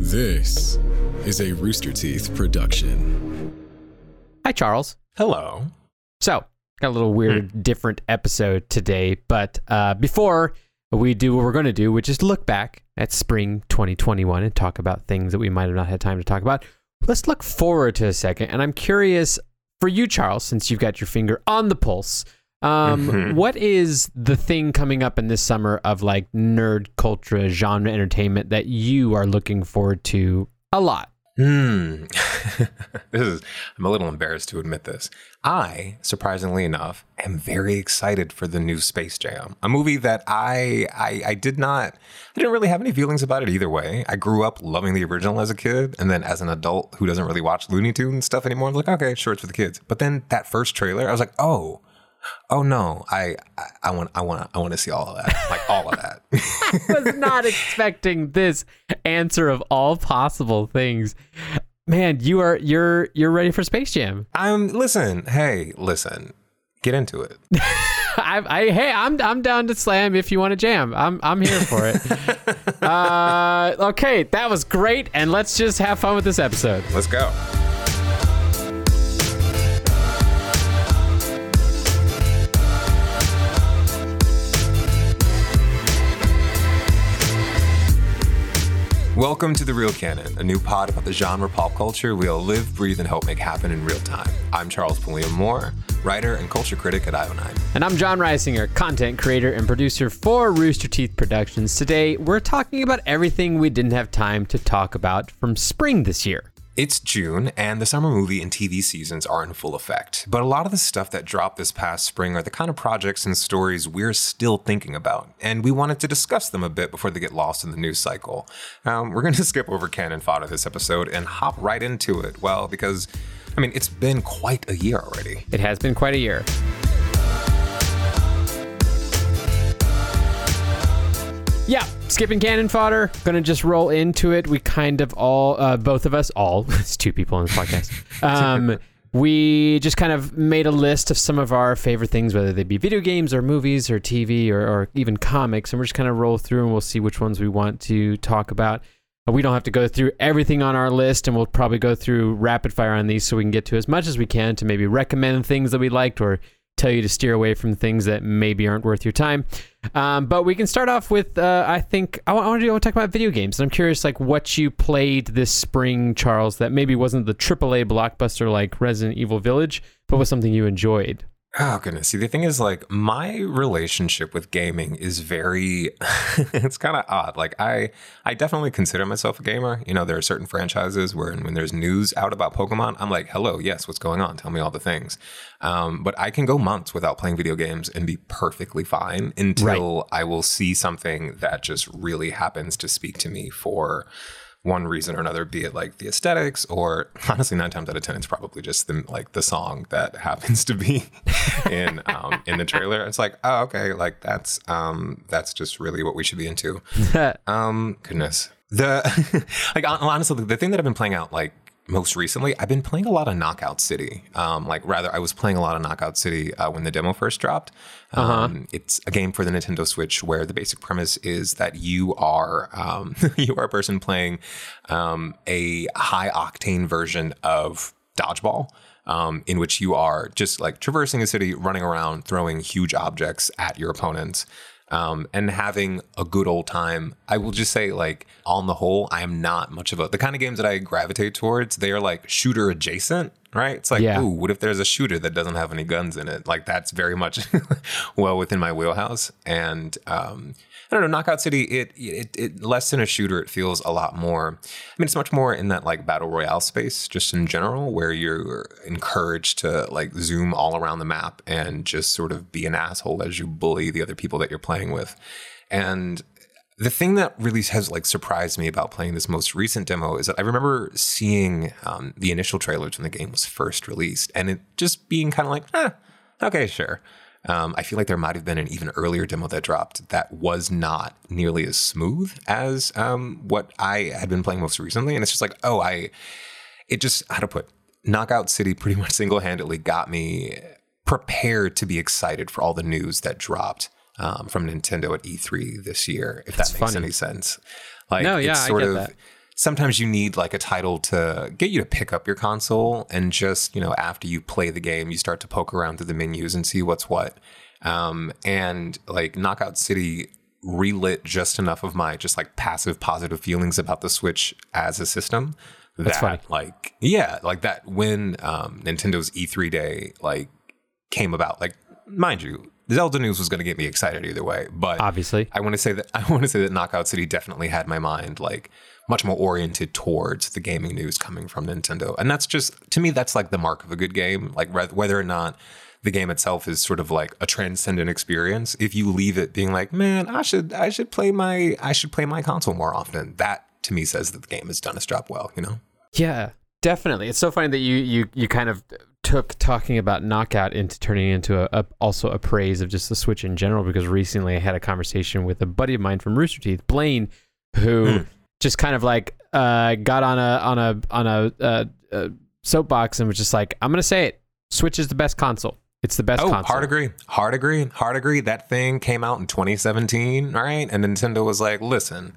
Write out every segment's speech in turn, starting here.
This is a Rooster Teeth production. Hi, Charles. Hello. So, got a little weird, different episode today. But uh, before we do what we're going to do, which is look back at spring 2021 and talk about things that we might have not had time to talk about, let's look forward to a second. And I'm curious for you, Charles, since you've got your finger on the pulse. Um, Mhm. what is the thing coming up in this summer of like nerd culture, genre entertainment that you are looking forward to a lot? Hmm. this is, I'm a little embarrassed to admit this. I, surprisingly enough, am very excited for the new Space Jam, a movie that I, I, I did not, I didn't really have any feelings about it either way. I grew up loving the original as a kid, and then as an adult who doesn't really watch Looney Tunes stuff anymore, I'm like, okay, sure, it's for the kids. But then that first trailer, I was like, oh, oh no, I, I, I want, I want, I want to see all of that, like all of that. I was not expecting this answer of all possible things. Man, you are you're you're ready for Space Jam. I'm listen, hey, listen, get into it. I, I hey, I'm I'm down to slam if you want to jam. I'm I'm here for it. uh, okay, that was great, and let's just have fun with this episode. Let's go. Welcome to The Real Canon, a new pod about the genre pop culture we all live, breathe, and help make happen in real time. I'm Charles Pulliam Moore, writer and culture critic at IO9. And I'm Jon Risinger, content creator and producer for Rooster Teeth Productions. Today, we're talking about everything we didn't have time to talk about from spring this year. It's June, and the summer movie and TV seasons are in full effect. But a lot of the stuff that dropped this past spring are the kind of projects and stories we're still thinking about, and we wanted to discuss them a bit before they get lost in the news cycle. Um, we're going to skip over canon fodder this episode and hop right into it. Well, because, I mean, it's been quite a year already. It has been quite a year. Yeah, skipping cannon fodder. Gonna just roll into it. We kind of all, uh, both of us, all, it's two people on the podcast. Um, we just kind of made a list of some of our favorite things, whether they be video games or movies or TV or, or even comics, and we're just kind of roll through and we'll see which ones we want to talk about. We don't have to go through everything on our list, and we'll probably go through rapid fire on these so we can get to as much as we can to maybe recommend things that we liked or tell you to steer away from things that maybe aren't worth your time. Um, but we can start off with, uh, I think, I want, to talk about video games. And I'm curious, like, what you played this spring, Charles, that maybe wasn't the AAA blockbuster like Resident Evil Village, but was something you enjoyed. Oh goodness. See, the thing is like my relationship with gaming is very it's kind of odd. Like I I definitely consider myself a gamer. You know, there are certain franchises where when there's news out about Pokemon, I'm like, "Hello, yes, what's going on? Tell me all the things." Um, but I can go months without playing video games and be perfectly fine until I will see something that just really happens to speak to me for one reason or another, be it like the aesthetics or honestly nine times out of ten, it's probably just the like the song that happens to be in um, in the trailer. It's like, oh, okay, like that's um that's just really what we should be into. Um, goodness, the like honestly, the thing that I've been playing out like most recently, I've been playing a lot of Knockout City. Um, like rather, I was playing a lot of Knockout City uh, when the demo first dropped. Um, It's a game for the Nintendo Switch where the basic premise is that you are um, you are a person playing um, a high octane version of dodgeball. Um, in which you are just like traversing a city, running around, throwing huge objects at your opponents um, and having a good old time. I will just say, like, on the whole, I am not much of a the kind of games that I gravitate towards. They are like shooter adjacent, right? It's like, Yeah. ooh, what if there's a shooter that doesn't have any guns in it? Like, that's very much well within my wheelhouse. And um, I don't know, Knockout City, it, it it less than a shooter, it feels a lot more. I mean, it's much more in that like battle royale space, just in general, where you're encouraged to like zoom all around the map and just sort of be an asshole as you bully the other people that you're playing with. And the thing that really has like surprised me about playing this most recent demo is that I remember seeing um, the initial trailers when the game was first released, and it just being kind of like, eh, okay, sure. Um, I feel like there might have been an even earlier demo that dropped that was not nearly as smooth as um, what I had been playing most recently, and it's just like, oh, I, it just how to put Knockout City pretty much single handedly got me prepared to be excited for all the news that dropped um, from Nintendo at E3 this year, if that makes funny. any sense. Like No, yeah, it's I sort get of that. sometimes you need like a title to get you to pick up your console and just you know after you play the game you start to poke around through the menus and see what's what um, and like knockout city relit just enough of my just like passive positive feelings about the switch as a system That's that funny. like yeah like that when um, nintendo's e3 day like came about like mind you zelda news was going to get me excited either way but Obviously. I want to say that I want to say that Knockout City definitely had my mind like much more oriented towards the gaming news coming from Nintendo, and that's just to me that's like the mark of a good game. Like whe- whether or not the game itself is sort of like a transcendent experience, if you leave it being like, man, I should I should play my I should play my console more often. That to me says that the game has done its job well. You know. Yeah, definitely. It's so funny that you you you kind of took talking about knockout into turning into a, a also a praise of just the Switch in general. Because recently I had a conversation with a buddy of mine from Rooster Teeth, Blaine, who Hmm. just kind of like uh, got on a on a on a, uh, uh, soapbox and was just like, I'm gonna say it, Switch is the best console. It's the best Oh, console. hard agree. Hard agree. Hard agree. That thing came out in 2017, all right? And Nintendo was like, listen,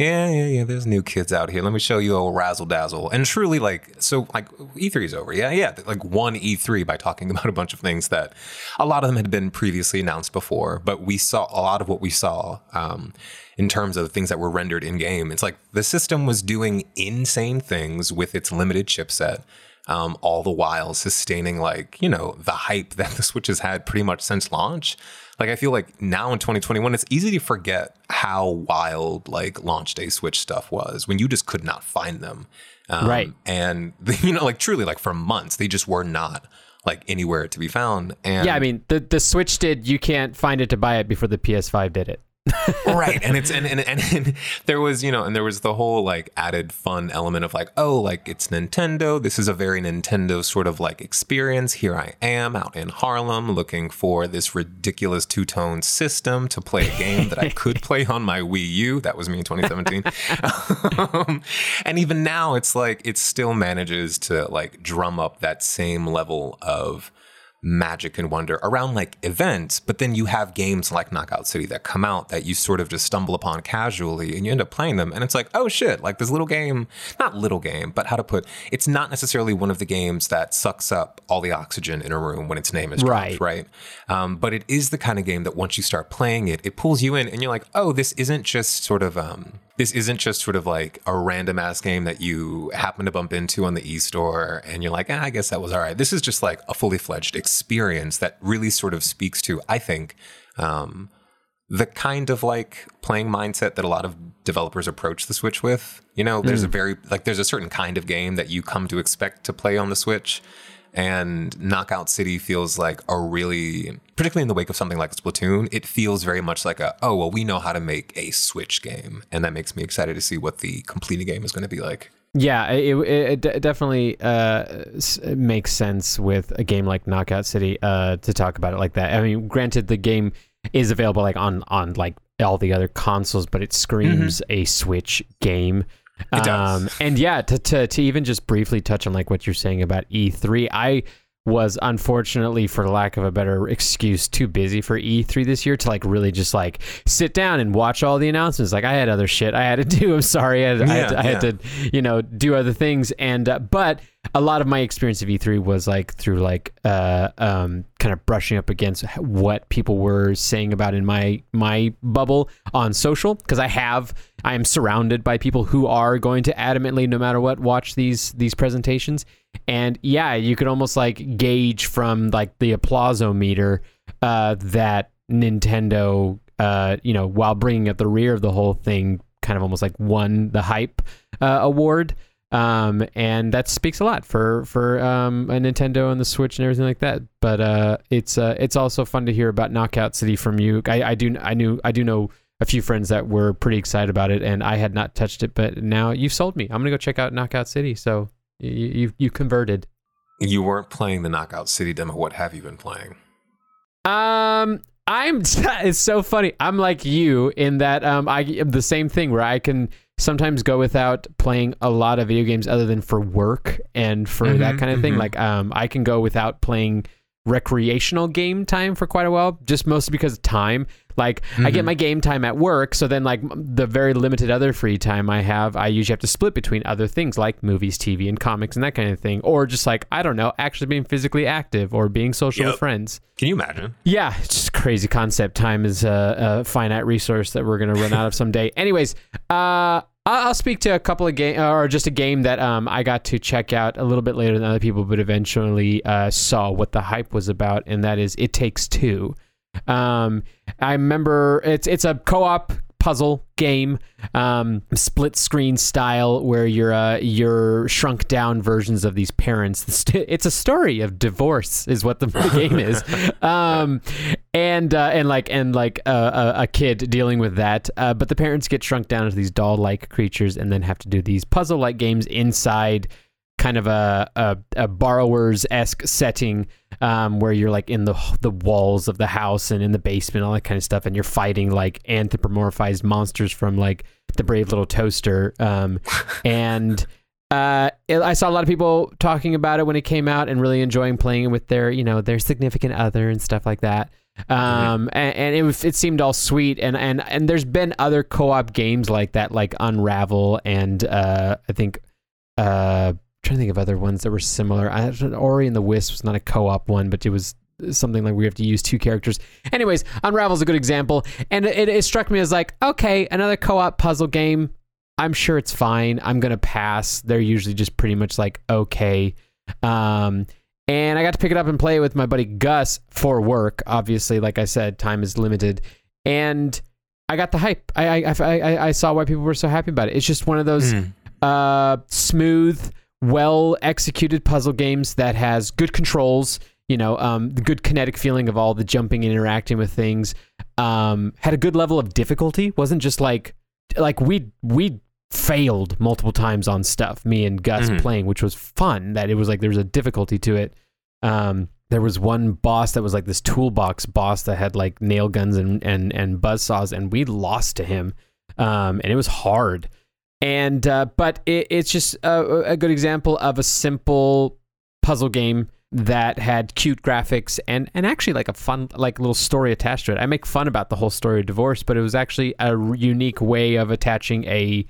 yeah, yeah, yeah, there's new kids out here. Let me show you a razzle dazzle. And truly, like, so, like, E3 is over. Yeah, yeah. Like, one E3 by talking about a bunch of things that a lot of them had been previously announced before, but we saw a lot of what we saw um, in terms of things that were rendered in game. It's like the system was doing insane things with its limited chipset um, all the while sustaining like you know the hype that the switch has had pretty much since launch like i feel like now in 2021 it's easy to forget how wild like launch day switch stuff was when you just could not find them um, Right. and you know like truly like for months they just were not like anywhere to be found and Yeah, I mean the the Switch did. You can't find it to buy it before the PS5 did it. Right and it's and, and, and and there was you know and there was the whole like added fun element of like oh like it's nintendo. This is a very nintendo sort of like experience. Here i am out in harlem looking for this ridiculous two-tone system to play a game that i could play on my wii u. That was me in 2017 um, and even now it's like it still manages to like drum up that same level of magic and wonder around like events, but then you have games like Knockout City that come out that you sort of just stumble upon casually and you end up playing them and it's like, oh shit, like this little game, not little game, but how to put it's not necessarily one of the games that sucks up all the oxygen in a room when its name is dropped, Right. right? Um, but it is the kind of game that once you start playing it, it pulls you in and you're like, oh, this isn't just sort of um this isn't just sort of like a random ass game that you happen to bump into on the e-store and you're like, ah, I guess that was all right. This is just like a fully fledged experience that really sort of speaks to, I think, um, the kind of like playing mindset that a lot of developers approach the Switch with. You know, there's a very like there's a certain kind of game that you come to expect to play on the Switch. And Knockout City feels like a really, particularly in the wake of something like Splatoon, it feels very much like a, oh, well, we know how to make a Switch game. And that makes me excited to see what the completed game is going to be like. Yeah, it, it, it definitely uh, s- makes sense with a game like Knockout City uh, to talk about it like that. I mean, granted, the game is available like on on like all the other consoles, but it screams a Switch game. It does. and yeah, to, to to even just briefly touch on like what you're saying about E3, I was unfortunately, for lack of a better excuse, too busy for E3 this year to like really just like sit down and watch all the announcements. Like I had other shit I had to do. I'm sorry, I had, I had, Yeah, to, I had to you know do other things and uh, but a lot of my experience of E3 was like through like uh um kind of brushing up against what people were saying about in my my bubble on social because I have I am surrounded by people who are going to adamantly no matter what watch these these presentations. And yeah you could almost like gauge from like the applausometer uh that Nintendo uh you know while bringing up the rear of the whole thing kind of almost like won the hype uh, award um, and that speaks a lot for for um, a Nintendo and the Switch and everything like that. But uh, it's uh, it's also fun to hear about Knockout City from you. I, I do I knew I do know a few friends that were pretty excited about it, and I had not touched it, but now you've sold me. I'm gonna go check out Knockout City. So you you, you converted. You weren't playing the Knockout City demo. What have you been playing? Um, I'm. It's so funny. I'm like you in that um, I the same thing where I can sometimes go without playing a lot of video games other than for work and for that Mhm, kind of thing. mhm. Like um, I can go without playing recreational game time for quite a while, just mostly because of time. Like I get my game time at work, so then like the very limited other free time I have, I usually have to split between other things like movies, TV, and comics and that kind of thing, or just like I don't know, actually being physically active or being social Yep. with friends. Can you imagine? Yeah, it's just a crazy concept. Time is a, a finite resource that we're going to run out of someday. Anyways, uh, I'll speak to a couple of game or just a game that um, I got to check out a little bit later than other people, but eventually uh, saw what the hype was about, and that is It Takes Two. Um, I remember it's it's a co-op puzzle game, um, split screen style, where you're uh, you're shrunk down versions of these parents. It's a story of divorce, is what the, the game is, um, and uh, and like and like uh, a, a kid dealing with that. Uh, but the parents get shrunk down into these doll-like creatures, and then have to do these puzzle-like games inside kind of a a, a borrowers esque setting um, where you're like in the the walls of the house and in the basement, all that kind of stuff, and you're fighting like anthropomorphized monsters from like the Brave Little Toaster, um, and. Uh, it- I saw a lot of people talking about it when it came out and really enjoying playing it with their, you know, their significant other and stuff like that. Um, and, and it was, it seemed all sweet. And, and, and there's been other co-op games like that, like Unravel and, uh, I think, uh, trying to think of other ones that were similar. I, Ori and the Wisp was not a co-op one, but it was something like we have to use two characters. Anyways, Unravel's a good example, and it, it struck me as like, okay, another co-op puzzle game. I'm sure it's fine. I'm gonna pass. They're usually just pretty much like okay. Um, and I got to pick it up and play it with my buddy Gus for work. Obviously, like I said, time is limited, and I got the hype. I I, I, I- saw why people were so happy about it. It's just one of those Mm. uh, smooth, well executed puzzle games that has good controls. You know, um, the good kinetic feeling of all the jumping and interacting with things. Um, had a good level of difficulty. wasn't just like like we we failed multiple times on stuff. Me and Gus Mhm. playing, which was fun. That it was like there was a difficulty to it. Um, there was one boss that was like this toolbox boss that had like nail guns and and and buzz saws, and we lost to him. Um, and it was hard and uh, but it, it's just a, a good example of a simple puzzle game that had cute graphics and and actually like a fun like little story attached to it. I make fun about the whole story of divorce, but it was actually a unique way of attaching a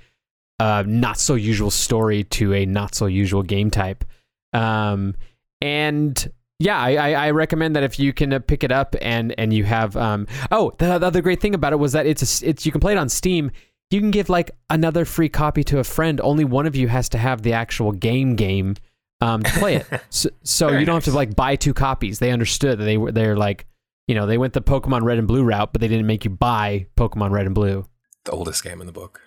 uh, not so usual story to a not so usual game type. Um, and yeah, I, I, recommend that if you can uh, pick it up and and you have um oh the, the other great thing about it was that it's a, it's you can play it on Steam. You can give like another free copy to a friend. Only one of you has to have the actual game game um, to play it. So, so you don't have to like buy two copies. They understood that they were they're like you know they went the Pokemon Red and Blue route, but they didn't make you buy Pokemon Red and Blue. The oldest game in the book.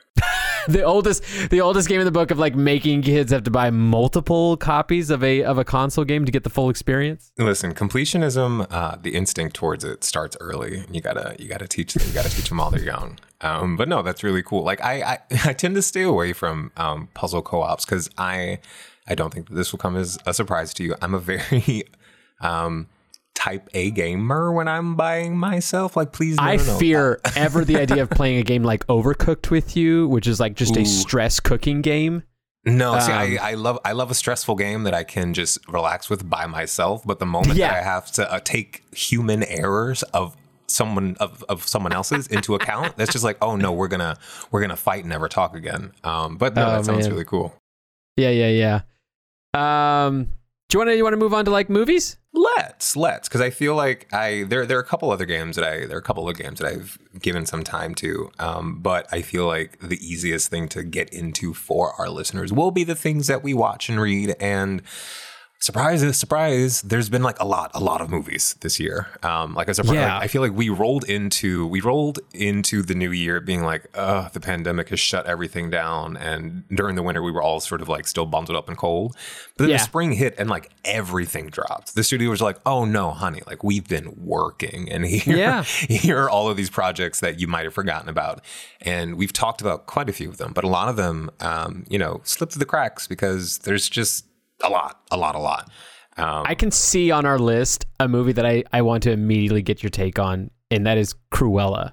the oldest the oldest game in the book of like making kids have to buy multiple copies of a of a console game to get the full experience. Listen, completionism, uh, the instinct towards it starts early. You gotta, you gotta teach them. You gotta teach them while they're young. Um, but no, that's really cool. Like I, I, I tend to stay away from um, puzzle co-ops because I, I don't think that this will come as a surprise to you. I'm a very um, type A gamer when I'm buying myself. Like, please, I fear ever the idea of playing a game like Overcooked with you, which is like just a stress cooking game. No, see, Um, I, I love I love a stressful game that I can just relax with by myself. But the moment Yeah. that I have to uh, take human errors of someone of, of someone else's into account, that's just like, oh no, we're gonna we're gonna fight and never talk again. Um, but no, Oh, that sounds man. really cool. Yeah, yeah, yeah. Um, do you want to you want to move on to like movies? Let's let's because I feel like I there there are a couple other games that I there are a couple of games that I've given some time to, um, but I feel like the easiest thing to get into for our listeners will be the things that we watch and read and. Surprise! Surprise! There's been like a lot, a lot of movies this year. Um, like a surprise, Yeah. like, I feel like we rolled into we rolled into the new year being like, uh, the pandemic has shut everything down, and during the winter we were all sort of like still bundled up and cold. But then Yeah. the spring hit and like everything dropped. The studio was like, "Oh no, honey! Like we've been working, and here, Yeah. here are all of these projects that you might have forgotten about." And we've talked about quite a few of them, but a lot of them, um, you know, slipped through the cracks because there's just a lot, a lot, a lot. Um, I can see on our list a movie that I I want to immediately get your take on, and that is Cruella.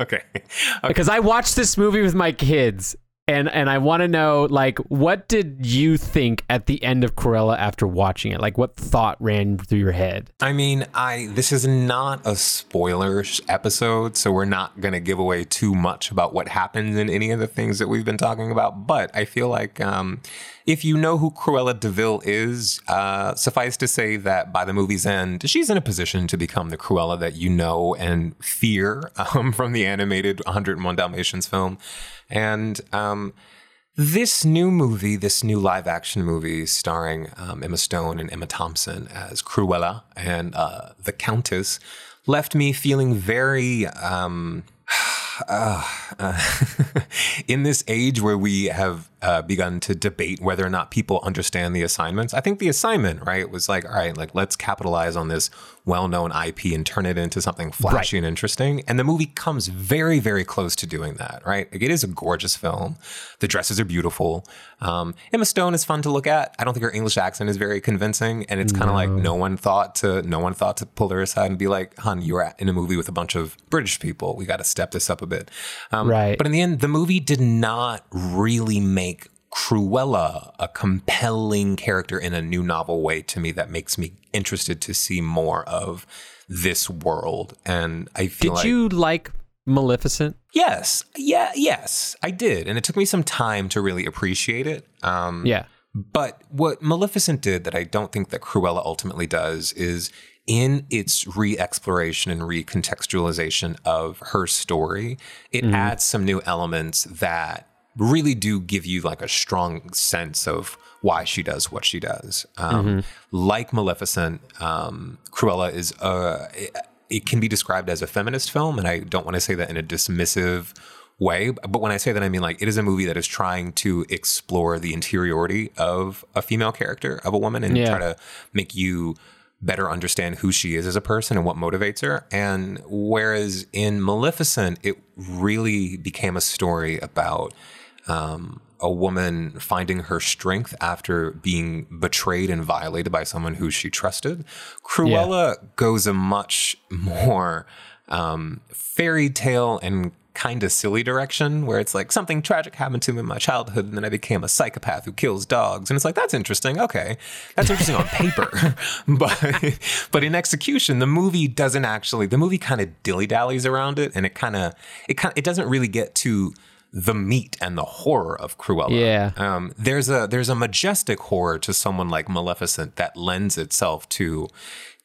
okay, okay. Because I watched this movie with my kids, and and I want to know like what did you think at the end of Cruella after watching it? Like what thought ran through your head? I mean, I this is not a spoiler episode, so we're not going to give away too much about what happens in any of the things that we've been talking about, but I feel like um if you know who Cruella de Vil is, uh, suffice to say that by the movie's end, she's in a position to become the Cruella that you know and fear um, from the animated 101 Dalmatians film. And um, this new movie, this new live action movie starring um, Emma Stone and Emma Thompson as Cruella and uh, the Countess, left me feeling very. Um, uh, uh, in this age where we have uh, begun to debate whether or not people understand the assignments. I think the assignment, right, was like, all right, like let's capitalize on this well-known IP and turn it into something flashy right. and interesting. And the movie comes very, very close to doing that, right? Like, it is a gorgeous film. The dresses are beautiful. Um, Emma Stone is fun to look at. I don't think her English accent is very convincing, and it's kind of no. like no one thought to no one thought to pull her aside and be like, "Hun, you're in a movie with a bunch of British people. We got to step this up a bit." Um, right. But in the end, the movie did not really make Cruella a compelling character in a new novel way to me that makes me interested to see more of this world. And I feel Did like, you like Maleficent? Yes. Yeah, yes, I did. And it took me some time to really appreciate it. Um, yeah. But what Maleficent did that I don't think that Cruella ultimately does is in its re-exploration and recontextualization of her story, it mm-hmm. adds some new elements that really do give you like a strong sense of why she does what she does. Um, mm-hmm. Like Maleficent, um, Cruella is a, it, it can be described as a feminist film, and I don't want to say that in a dismissive way. But when I say that, I mean like it is a movie that is trying to explore the interiority of a female character, of a woman, and yeah. try to make you better understand who she is as a person and what motivates her. And whereas in Maleficent, it really became a story about um, a woman finding her strength after being betrayed and violated by someone who she trusted. Cruella yeah. goes a much more um, fairy tale and kind of silly direction where it's like something tragic happened to me in my childhood and then I became a psychopath who kills dogs and it's like that's interesting okay that's interesting on paper but but in execution the movie doesn't actually the movie kind of dilly dallies around it and it kind of it kind it doesn't really get to the meat and the horror of Cruella. Yeah. Um, there's a there's a majestic horror to someone like Maleficent that lends itself to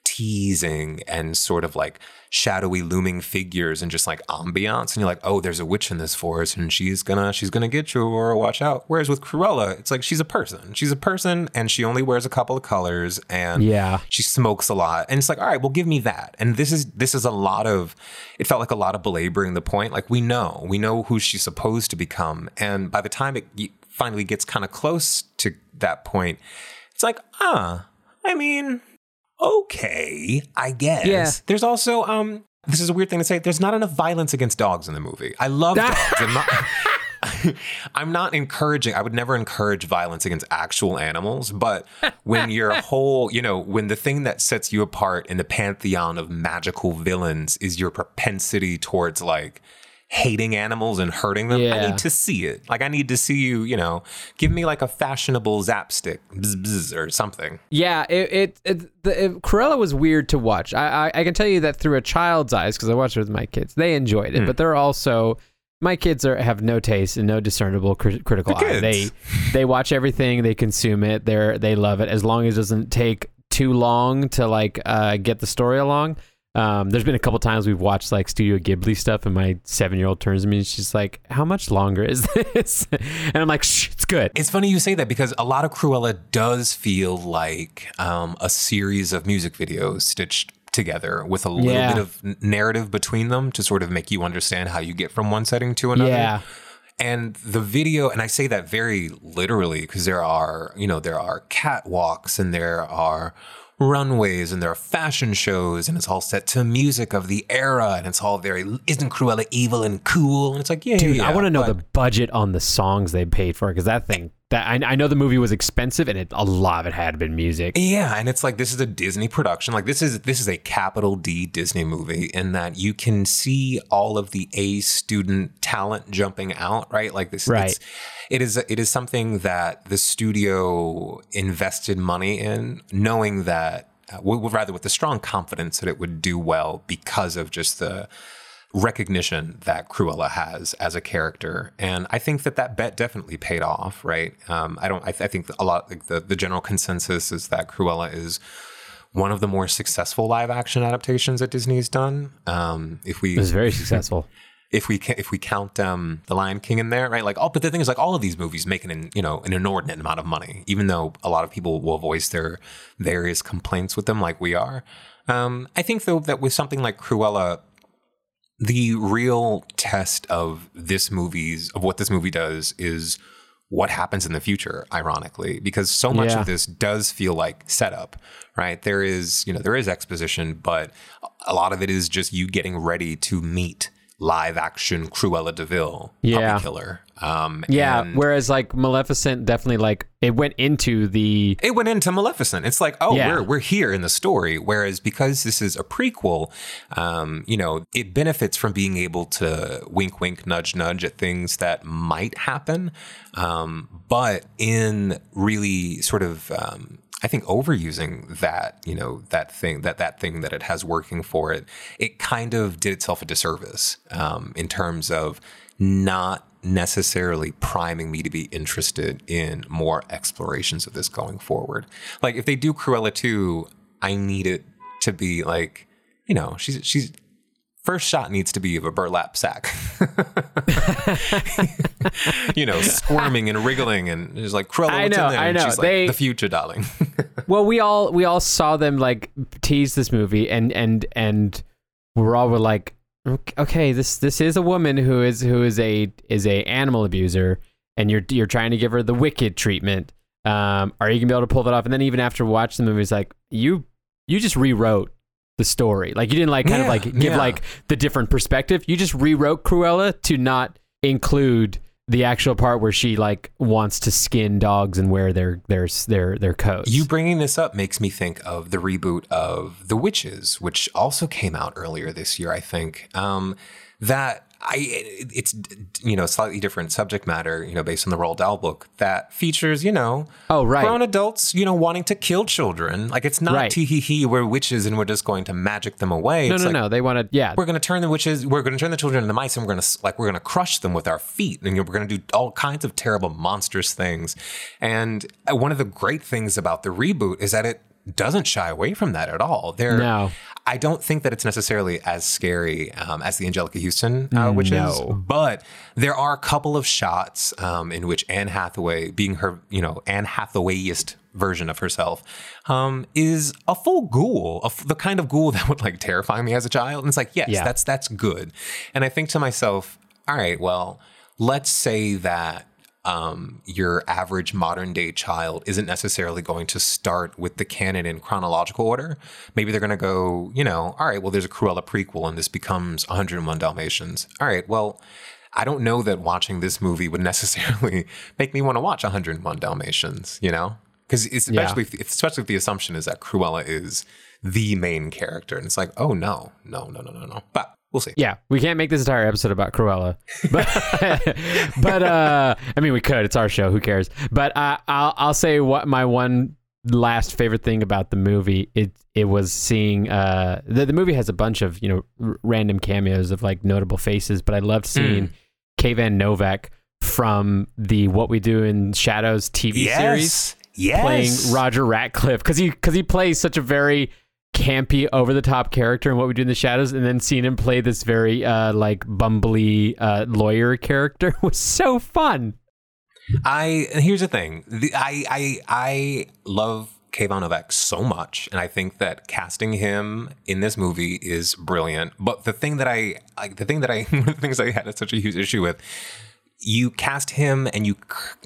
teasing and sort of like shadowy looming figures and just like ambiance and you're like oh there's a witch in this forest and she's gonna she's gonna get you or watch out. Whereas with cruella it's like she's a person. She's a person and she only wears a couple of colors and yeah. she smokes a lot. And it's like all right well give me that. And this is this is a lot of it felt like a lot of belaboring the point. Like we know we know who she's supposed to become. And by the time it finally gets kind of close to that point it's like ah I mean, okay, I guess. Yeah. There's also um this is a weird thing to say. There's not enough violence against dogs in the movie. I love dogs. I'm not, I'm not encouraging. I would never encourage violence against actual animals. But when your whole, you know, when the thing that sets you apart in the pantheon of magical villains is your propensity towards like hating animals and hurting them. Yeah. I need to see it. Like I need to see you, you know, give me like a fashionable zap stick bzz, bzz, or something. Yeah, it it, it, the, it, Cruella was weird to watch. I, I, I can tell you that through a child's eyes because I watched it with my kids. They enjoyed it, mm. but they're also my kids are have no taste and no discernible cri- critical the eye. They they watch everything, they consume it, they they love it as long as it doesn't take too long to like uh, get the story along. Um, there's been a couple times we've watched like Studio Ghibli stuff, and my seven year old turns to me and she's like, "How much longer is this?" and I'm like, Shh, "It's good." It's funny you say that because a lot of Cruella does feel like um, a series of music videos stitched together with a little yeah. bit of narrative between them to sort of make you understand how you get from one setting to another. Yeah. And the video, and I say that very literally because there are, you know, there are catwalks and there are runways and there are fashion shows and it's all set to music of the era and it's all very isn't Cruella evil and cool? And it's like yeah dude yeah, I want to know the budget on the songs they paid for because that thing that I, I know the movie was expensive and it, a lot of it had been music. Yeah, and it's like this is a Disney production. Like this is this is a capital D Disney movie in that you can see all of the A student talent jumping out, right? Like this Right. it's, it is it is something that the studio invested money in knowing that uh, rather with the strong confidence that it would do well because of just the recognition that Cruella has as a character, and I think that that bet definitely paid off. Right? Um, I don't. I, th- I think a lot. Like the the general consensus is that Cruella is one of the more successful live action adaptations that Disney's done. Um, if we It was very successful. if we ca- if we count um, the Lion King in there, right? Like, oh, but the thing is, like, all of these movies make an you know an inordinate amount of money, even though a lot of people will voice their various complaints with them, like we are. Um, I think though that with something like Cruella, the real test of this movie's of what this movie does is what happens in the future ironically because so much Yeah. of this does feel like setup right there is you know there is exposition but a lot of it is just you getting ready to meet live action Cruella de Vil Yeah. puppy killer um Yeah. and Whereas like Maleficent definitely like it went into the it went into Maleficent. It's like, oh, Yeah. we're we're here in the story. Whereas because this is a prequel, um, you know, it benefits from being able to wink, wink, nudge, nudge at things that might happen, um, but in really sort of. I think overusing that, you know, that thing, that that thing that it has working for it, it kind of did itself a disservice um, in terms of not necessarily priming me to be interested in more explorations of this going forward. Like if they do Cruella 2, I need it to be like, you know, she's she's first shot needs to be of a burlap sack. you know, squirming and wriggling and it's like Cruella I know, in there? I And know. she's like the future, darling. well we all we all saw them like tease this movie and and and we're all were like "Ok- okay this this is a woman who is who is a is a animal abuser and you're you're trying to give her the wicked treatment um are you gonna be able to pull that off and then even after watching the movie it's like you you just rewrote the story like you didn't like kind of like give yeah. like the different perspective you just rewrote Cruella to not include the actual part where she like wants to skin dogs and wear their their their their coats You bringing this up makes me think of the reboot of The Witches, which also came out earlier this year, I think. Um, that I it's you know slightly different subject matter, you know, based on the Roald Dahl book that features you know Oh, right. grown adults you know wanting to kill children. Like it's not Right. tee hee hee we're witches and we're just going to magic them away. No, it's no, like, no. They want to, yeah. we're going to turn the witches we're going to turn the children into mice and we're going to like we're going to crush them with our feet and we're going to do all kinds of terrible monstrous things and uh, one of the great things about the reboot is that it doesn't shy away from that at all there No. i don't think that it's necessarily as scary um, as the anjelica huston uh, witches No. but there are a couple of shots um, in which anne hathaway being her you know anne hathawayist version of herself um, is a full ghoul, a f- the kind of ghoul that would like terrify me as a child. And it's like, yes, Yeah. that's that's good. And I think to myself, all right, well, let's say that um, your average modern day child isn't necessarily going to start with the canon in chronological order. Maybe they're going to go, you know, all right, well, there's a Cruella prequel and this becomes 101 Dalmatians. All right, well, I don't know that watching this movie would necessarily make me want to watch 101 Dalmatians, you know? Because especially, if, especially if the assumption is that Cruella is the main character. And it's like, oh, no, no, no, no, no, no. But we'll see. yeah. We can't make this entire episode about Cruella. But, but uh, I mean, we could. It's our show. Who cares? But uh, I'll, I'll say what my one last favorite thing about the movie it it was seeing uh the, the movie has a bunch of you know r- random cameos of like notable faces but i loved seeing Kayvan Novak from the What We Do in Shadows TV series Yes. playing Roger Ratcliffe because he because he plays such a very campy, over the top character in What We Do in the Shadows, and then seeing him play this very uh, like bumbly uh, lawyer character was so fun. I and here's the thing. The, I I I love Kayvan Novak so much, and I think that casting him in this movie is brilliant. But the thing that I like, the thing that I one of the things I had such a huge issue with, you cast him and you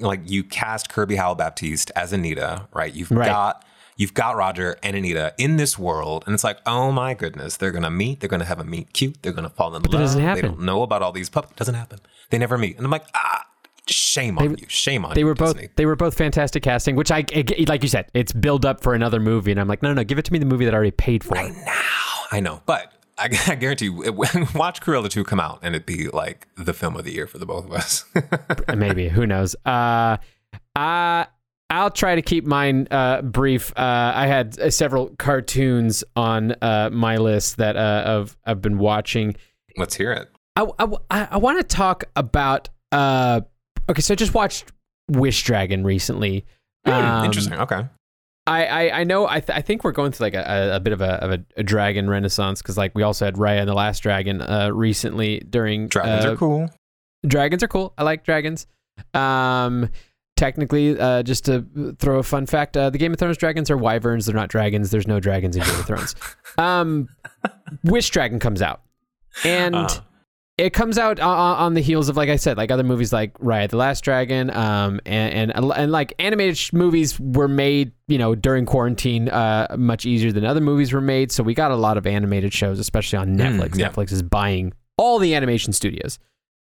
like you cast Kirby Howell Baptiste as Anita, right? You've Right. got you've got Roger and Anita in this world, and it's like, oh my goodness, they're gonna meet, they're gonna have a meet cute, they're gonna fall in love. that doesn't happen. They don't know about all these pup. Doesn't happen. They never meet, and I'm like, ah, shame on you. Shame on They you. were both Disney. they were both fantastic casting, which I I- like you said, it's build up for another movie, and I'm like, no, no, no, give it to me the movie that I already paid for. I know. I know. But I, I guarantee you, it, watch Cruella 2 come out and it'd be like the film of the year for the both of us. Maybe who knows? Uh, uh, I'll try to keep mine uh, brief. Uh, I had uh, several cartoons on uh, my list that uh, of I've been watching. Let's hear it. I I, I want to talk about. Uh, okay, so I just watched Wish Dragon recently. Hmm, Um, Interesting. Okay. I, I, I know I, th- I think we're going through like a, a, a bit of a, of a, a dragon renaissance because like we also had Raya and the Last Dragon uh, recently during Dragons are cool. dragons are cool. I like dragons. Um, technically, uh, just to throw a fun fact, uh, the Game of Thrones dragons are wyverns. They're not dragons. There's no dragons in Game of Thrones. Um, Wish Dragon comes out, and Uh, it comes out on, on the heels of like I said, like other movies like Raya the Last Dragon, um, and and, and like animated sh- movies were made, you know, during quarantine, uh, much easier than other movies were made. So we got a lot of animated shows, especially on Netflix. yeah. Netflix is buying all the animation studios.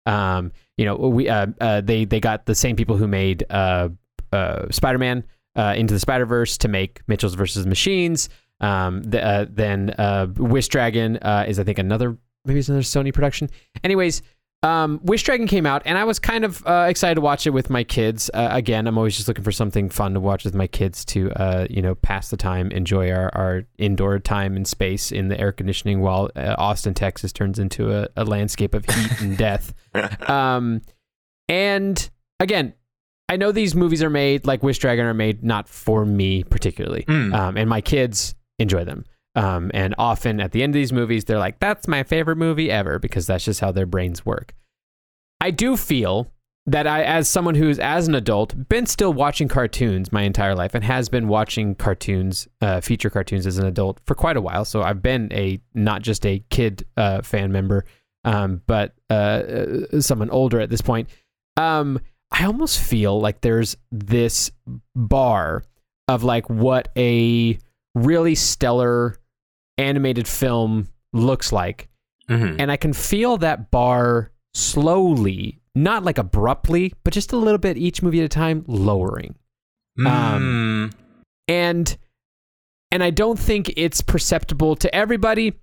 Um, you know, we uh, uh, they they got the same people who made uh, uh, Spider Man, uh, Into the Spider Verse to make Mitchell's versus Machines. Um, the, uh, then Wish Dragon is I think another maybe it's another Sony production. Anyways, um, Wish Dragon came out, and I was kind of uh, excited to watch it with my kids. Uh, again, I'm always just looking for something fun to watch with my kids to, uh, you know, pass the time, enjoy our, our indoor time and space in the air conditioning while uh, Austin, Texas turns into a, a landscape of heat and death. Um, and again, I know these movies are made, like Wish Dragon, are made not for me particularly, Mm. um, and my kids enjoy them. Um, and often at the end of these movies, they're like, "That's my favorite movie ever," because that's just how their brains work. I do feel that I, as someone who's as an adult, been still watching cartoons my entire life, and has been watching cartoons, uh, feature cartoons as an adult for quite a while. So I've been a not just a kid uh, fan member, um, but uh, uh, someone older at this point. Um, I almost feel like there's this bar of like what a really stellar animated film looks like Mhm. and I can feel that bar slowly, not like abruptly, but just a little bit each movie at a time lowering. Um, Mm. And and I don't think it's perceptible to everybody.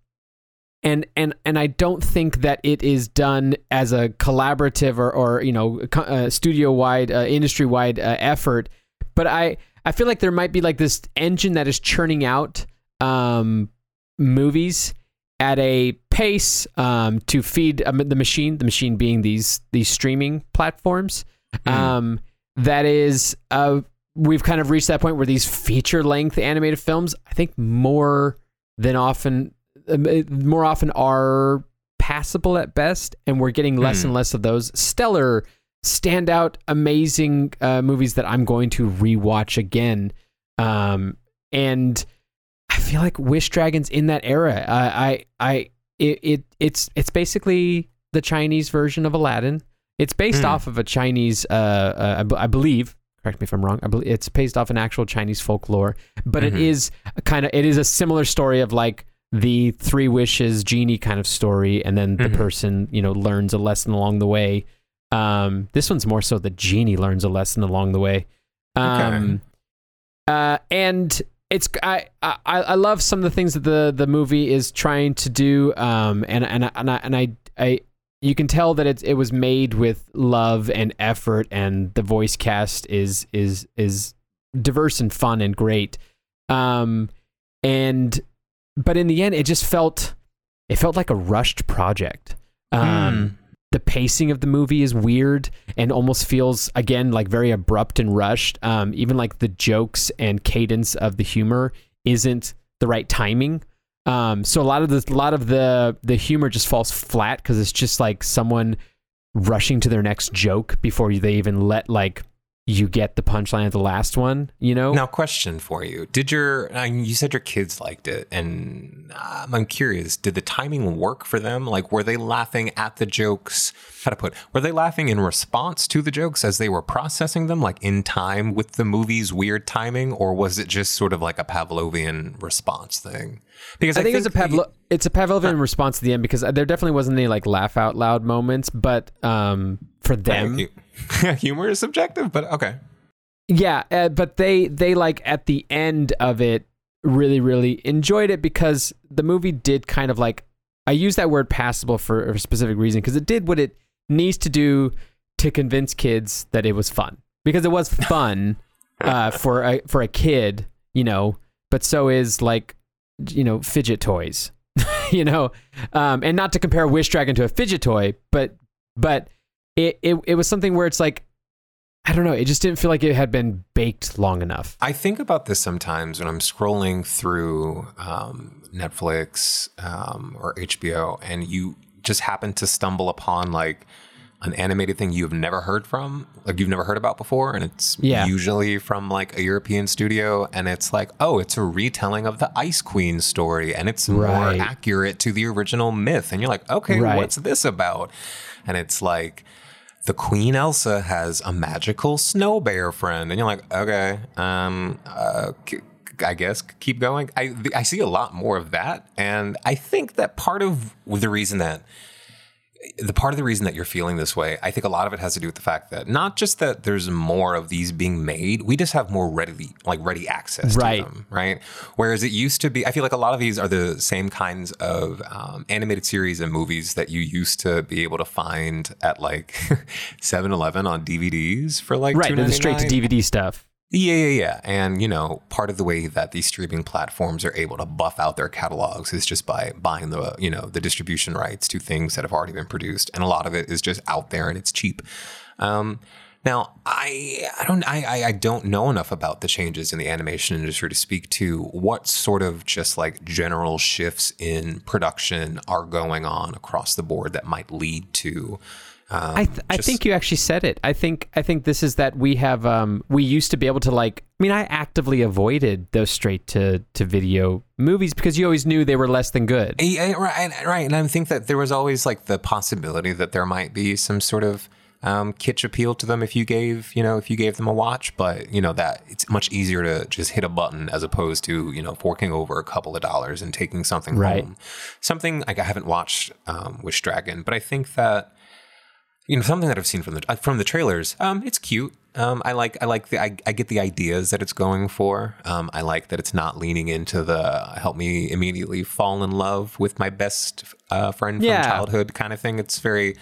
And and and I don't think that it is done as a collaborative or or you know uh, studio wide, uh, industry wide uh, effort. But I I feel like there might be like this engine that is churning out um, movies at a pace um, to feed um, the machine. The machine being these these streaming platforms. Mhm. Um, that is, uh, we've kind of reached that point where these feature length animated films, I think, more than often, um, uh, more often are passable at best, and we're getting less Hmm. and less of those stellar, standout, amazing uh, movies that I'm going to rewatch again. Um, and I feel like Wish Dragons in that era. I, I, I it, it, it's, it's basically the Chinese version of Aladdin. It's based Hmm. off of a Chinese, uh, uh I, b- I believe. Correct me if I'm wrong. I believe it's based off an actual Chinese folklore, but it Mhm. is a kind of it is a similar story of like the three wishes genie kind of story, and then the Mhm. person you know learns a lesson along the way. Um, this one's more so the genie learns a lesson along the way. Um, uh, and it's I, I I love some of the things that the the movie is trying to do. Um, and and and I, and I I you can tell that it it was made with love and effort, and the voice cast is is is diverse and fun and great. Um, and but in the end, it just felt it felt like a rushed project. Um, the pacing of the movie is weird and almost feels again like very abrupt and rushed. Um, even like the jokes and cadence of the humor isn't the right timing. Um, so a lot of the a lot of the the humor just falls flat because it's just like someone rushing to their next joke before they even let like you get the punchline of the last one you know Now, question for you: Did your I mean, you said your kids liked it, and um, I'm curious. Did the timing work for them? Like, were they laughing at the jokes? How to put? Were they laughing in response to the jokes as they were processing them, like in time with the movie's weird timing, or was it just sort of like a Pavlovian response thing? Because I think, it's a Pavlo- it's a Pavlovian response to the end because there definitely wasn't any like laugh out loud moments, but um, for them, Right. humor is subjective, but okay. Yeah, uh, but they they like at the end of it really really enjoyed it because the movie did kind of like I use that word passable for a specific reason because it did what it needs to do to convince kids that it was fun because it was fun uh, for a for a kid, you know. But so is like you know fidget toys, you know, um, and not to compare Wish Dragon to a fidget toy, but but it, it it was something where it's like I don't know. It just didn't feel like it had been baked long enough. I think about this sometimes when I'm scrolling through um, Netflix um, or HBO, and you just happen to stumble upon like an animated thing you've never heard from, like you've never heard about before, and it's Yeah. usually from like a European studio, and it's like, oh, it's a retelling of the Ice Queen story, and it's Right. more accurate to the original myth, and you're like, okay, Right. what's this about? And it's like the Queen Elsa has a magical snow bear friend, and you're like, okay, um, uh, I guess keep going. I I see a lot more of that, and I think that part of the reason that the part of the reason that you're feeling this way, I think a lot of it has to do with the fact that not just that there's more of these being made, we just have more readily like ready access Right. to them, right? Whereas it used to be, I feel like a lot of these are the same kinds of um, animated series and movies that you used to be able to find at like 7-Eleven on DVDs for like Right, the straight to DVD stuff. Yeah, yeah, yeah. And, you know, part of the way that these streaming platforms are able to buff out their catalogs is just by buying the, you know, the distribution rights to things that have already been produced. And a lot of it is just out there and it's cheap. Um, now, I I don't I, I don't know enough about the changes in the animation industry to speak to what sort of just like general shifts in production are going on across the board that might lead to um, I th- I just- think you actually said it. I think I think this is that we have um we used to be able to like I mean I actively avoided those straight to to video movies because you always knew they were less than good. Yeah, right, right. And I think that there was always like the possibility that there might be some sort of um, kitsch appeal to them if you gave, you know, if you gave them a watch. But you know that it's much easier to just hit a button as opposed to you know forking over a couple of dollars and taking something Right. home. Something like I haven't watched um, Wish Dragon, but I think that you know something that I've seen from the uh, from the trailers. Um, it's cute. Um, I like I like the I, I get the ideas that it's going for. Um, I like that it's not leaning into the help me immediately fall in love with my best uh, friend from Yeah. childhood kind of thing. It's very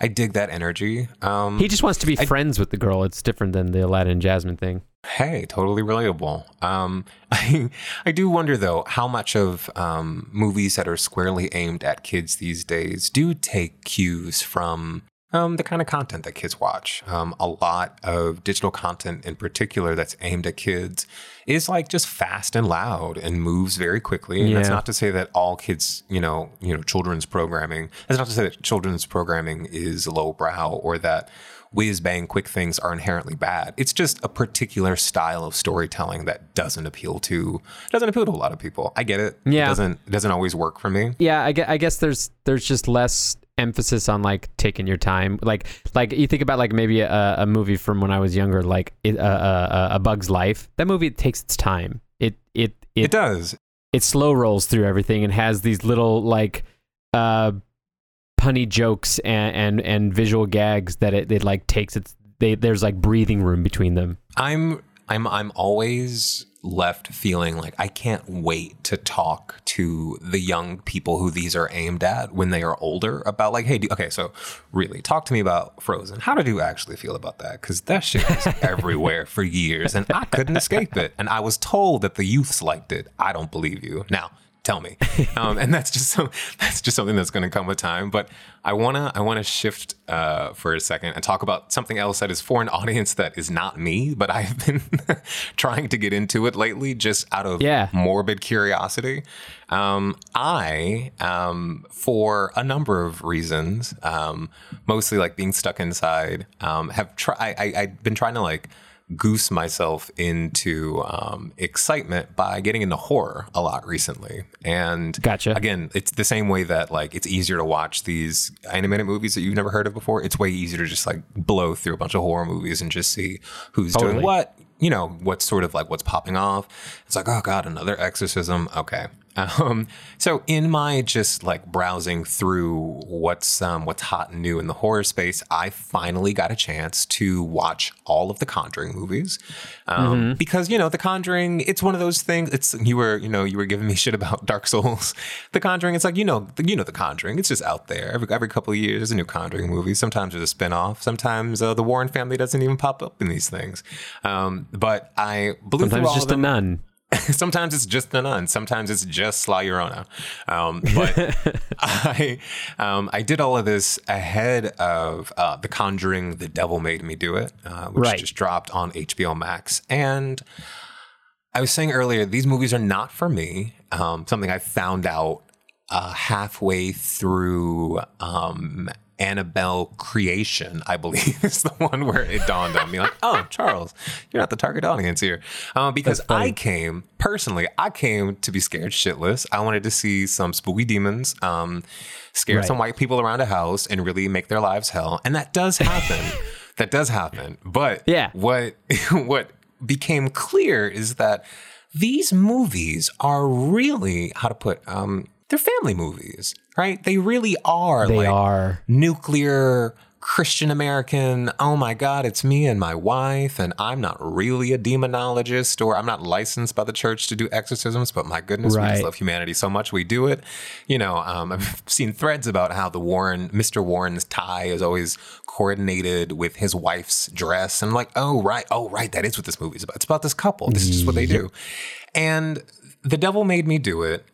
I dig that energy. Um, He just wants to be friends with the girl. It's different than the Aladdin and Jasmine thing. Hey, totally relatable. Um, I, I do wonder though how much of um, movies that are squarely aimed at kids these days do take cues from um, the kind of content that kids watch. Um, a lot of digital content, in particular, that's aimed at kids, is like just fast and loud and moves very quickly. And that's not to say that all kids, you know, you know, children's programming. That's not to say that children's programming is lowbrow or that whiz bang quick things are inherently bad. It's just a particular style of storytelling that doesn't appeal to doesn't appeal to a lot of people. I get it. Yeah. It doesn't it doesn't always work for me. Yeah, I guess, I guess there's there's just less emphasis on like taking your time. Like like you think about like maybe a, a movie from when I was younger, like it, uh, uh, A Bug's Life. That movie takes its time. It it It it does. it slow rolls through everything and has these little like uh punny jokes and and, and visual gags that it, it like takes its they there's like breathing room between them. I'm I'm I'm always left feeling like I can't wait to talk to the young people who these are aimed at when they are older about like, hey, do, okay, so really talk to me about Frozen. How did you actually feel about that? Because that shit was everywhere for years, and I couldn't escape it. And I was told that the youths liked it. I don't believe you now. Tell me, um, and that's just some, that's just something that's going to come with time. But I wanna I wanna shift uh, for a second and talk about something else that is for an audience that is not me, but I've been trying to get into it lately just out of Yeah. morbid curiosity. Um, I, um, for a number of reasons, um, mostly like being stuck inside, um, have tried. I, I've been trying to like goose myself into um, excitement by getting into horror a lot recently. And Gotcha. again, it's the same way that like it's easier to watch these animated movies that you've never heard of before. It's way easier to just like blow through a bunch of horror movies and just see who's doing what. You know what's sort of like what's popping off. It's like, oh god, another exorcism. Okay, Um, so in my just like browsing through what's um, what's hot and new in the horror space, I finally got a chance to watch all of the Conjuring movies um, Mm-hmm. because you know the Conjuring. It's one of those things. It's you were you know you were giving me shit about Dark Souls. The Conjuring. It's like you know you know the Conjuring. It's just out there. Every every couple of years, there's a new Conjuring movie. Sometimes there's a spin off. Sometimes uh, the Warren family doesn't even pop up in these things. Um, but I blew through Sometimes all just of a nun. sometimes it's just the nun. Sometimes it's just La Llorona. Um, but I, um, I did all of this ahead of uh, The Conjuring. The Devil Made Me Do It, uh, which Right. just dropped on HBO Max. And I was saying earlier, these movies are not for me. Um, something I found out uh, halfway through um, Annabelle Creation, I believe, is the one where it dawned on me like, oh, Charles, you're not the target audience here. Uh, because I came, personally, I came to be scared shitless. I wanted to see some spooky demons, um, scare Right. some white people around a house, and really make their lives hell. And that does happen. that does happen. But Yeah. what what became clear is that these movies are really how to put um they're family movies right? They really are They like are. nuclear christian american oh my god it's me and my wife and i'm not really a demonologist or i'm not licensed by the church to do exorcisms but my goodness we just love humanity so much we do it. You know um, i've seen threads about how the warren mr warren's tie is always coordinated with his wife's dress. And I'm like oh right oh right that is what this movie's about. It's about this couple. This is just what they do. And the devil made me do it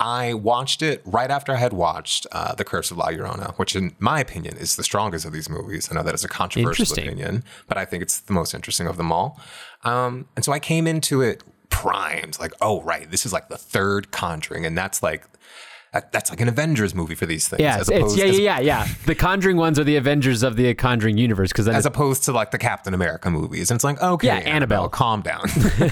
I watched it right after I had watched uh, The Curse of La Llorona, which, in my opinion, is the strongest of these movies. I know that is a controversial opinion, but I think it's the most interesting of them all. Um, and so I came into it primed, like, oh, right, this is like the third Conjuring, and that's like that, that's like an Avengers movie for these things, Yeah, as opposed yeah, yeah, yeah, yeah. The Conjuring ones are the Avengers of the Conjuring universe because as opposed to like the Captain America movies. And it's like, okay, Yeah, Annabelle. calm down.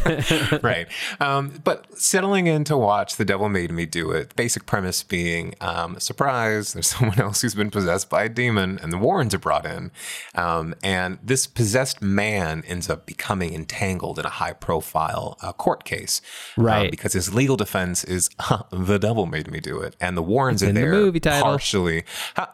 right. Um, but settling in to watch The Devil Made Me Do It, basic premise being um, surprise, there's someone else who's been possessed by a demon, and the Warrens are brought in. Um, and this possessed man ends up becoming entangled in a high profile uh, court case. uh, Right. because his legal defense is The Devil Made Me Do It. And the Warrens are in the there movie title. partially.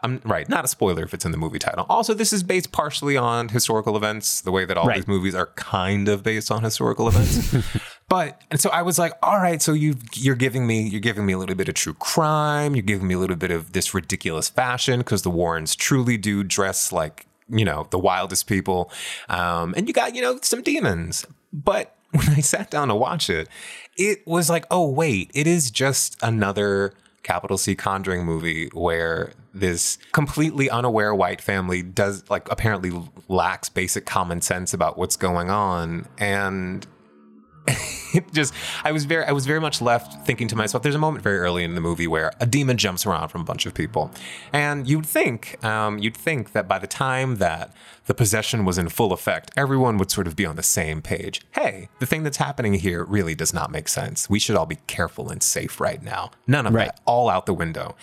I'm right, not a spoiler if it's in the movie title. Also, this is based partially on historical events, the way that all Right. these movies are kind of based on historical events. but and so I was like, all right, so you you're giving me you're giving me a little bit of true crime, you're giving me a little bit of this ridiculous fashion because the Warrens truly do dress like you know the wildest people, um, and you got you know some demons, but when I sat down to watch it, it was like, oh wait, it is just another capital C Conjuring movie where this completely unaware white family does like apparently lacks basic common sense about what's going on. And just I was very I was very much left thinking to myself there's a moment very early in the movie where a demon jumps around from a bunch of people. And you'd think um, you'd think that by the time that the possession was in full effect everyone would sort of be on the same page. Hey the thing that's happening here really does not make sense. We should all be careful and safe right now. None of Right. that. All out the window.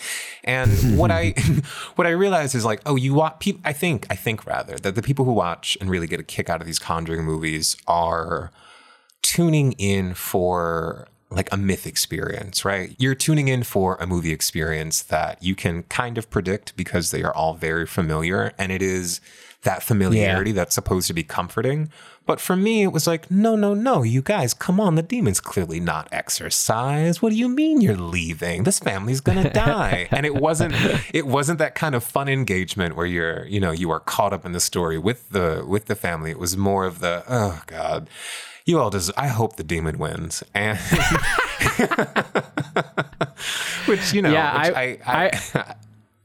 And what I what I realized is like oh you want people I think I think rather that the people who watch and really get a kick out of these conjuring movies are tuning in for like a myth experience, right? You're tuning in for a movie experience that you can kind of predict because they are all very familiar and it is that familiarity that's supposed to be comforting. But for me, it was like, no, no, no, you guys, come on. The demon's clearly not exercise. What do you mean you're leaving? This family's gonna die. and it wasn't, it wasn't that kind of fun engagement where you're, you know, you are caught up in the story with the with the family. It was more of the, oh God you all just i hope the demon wins and which you know Yeah, which I- I, I,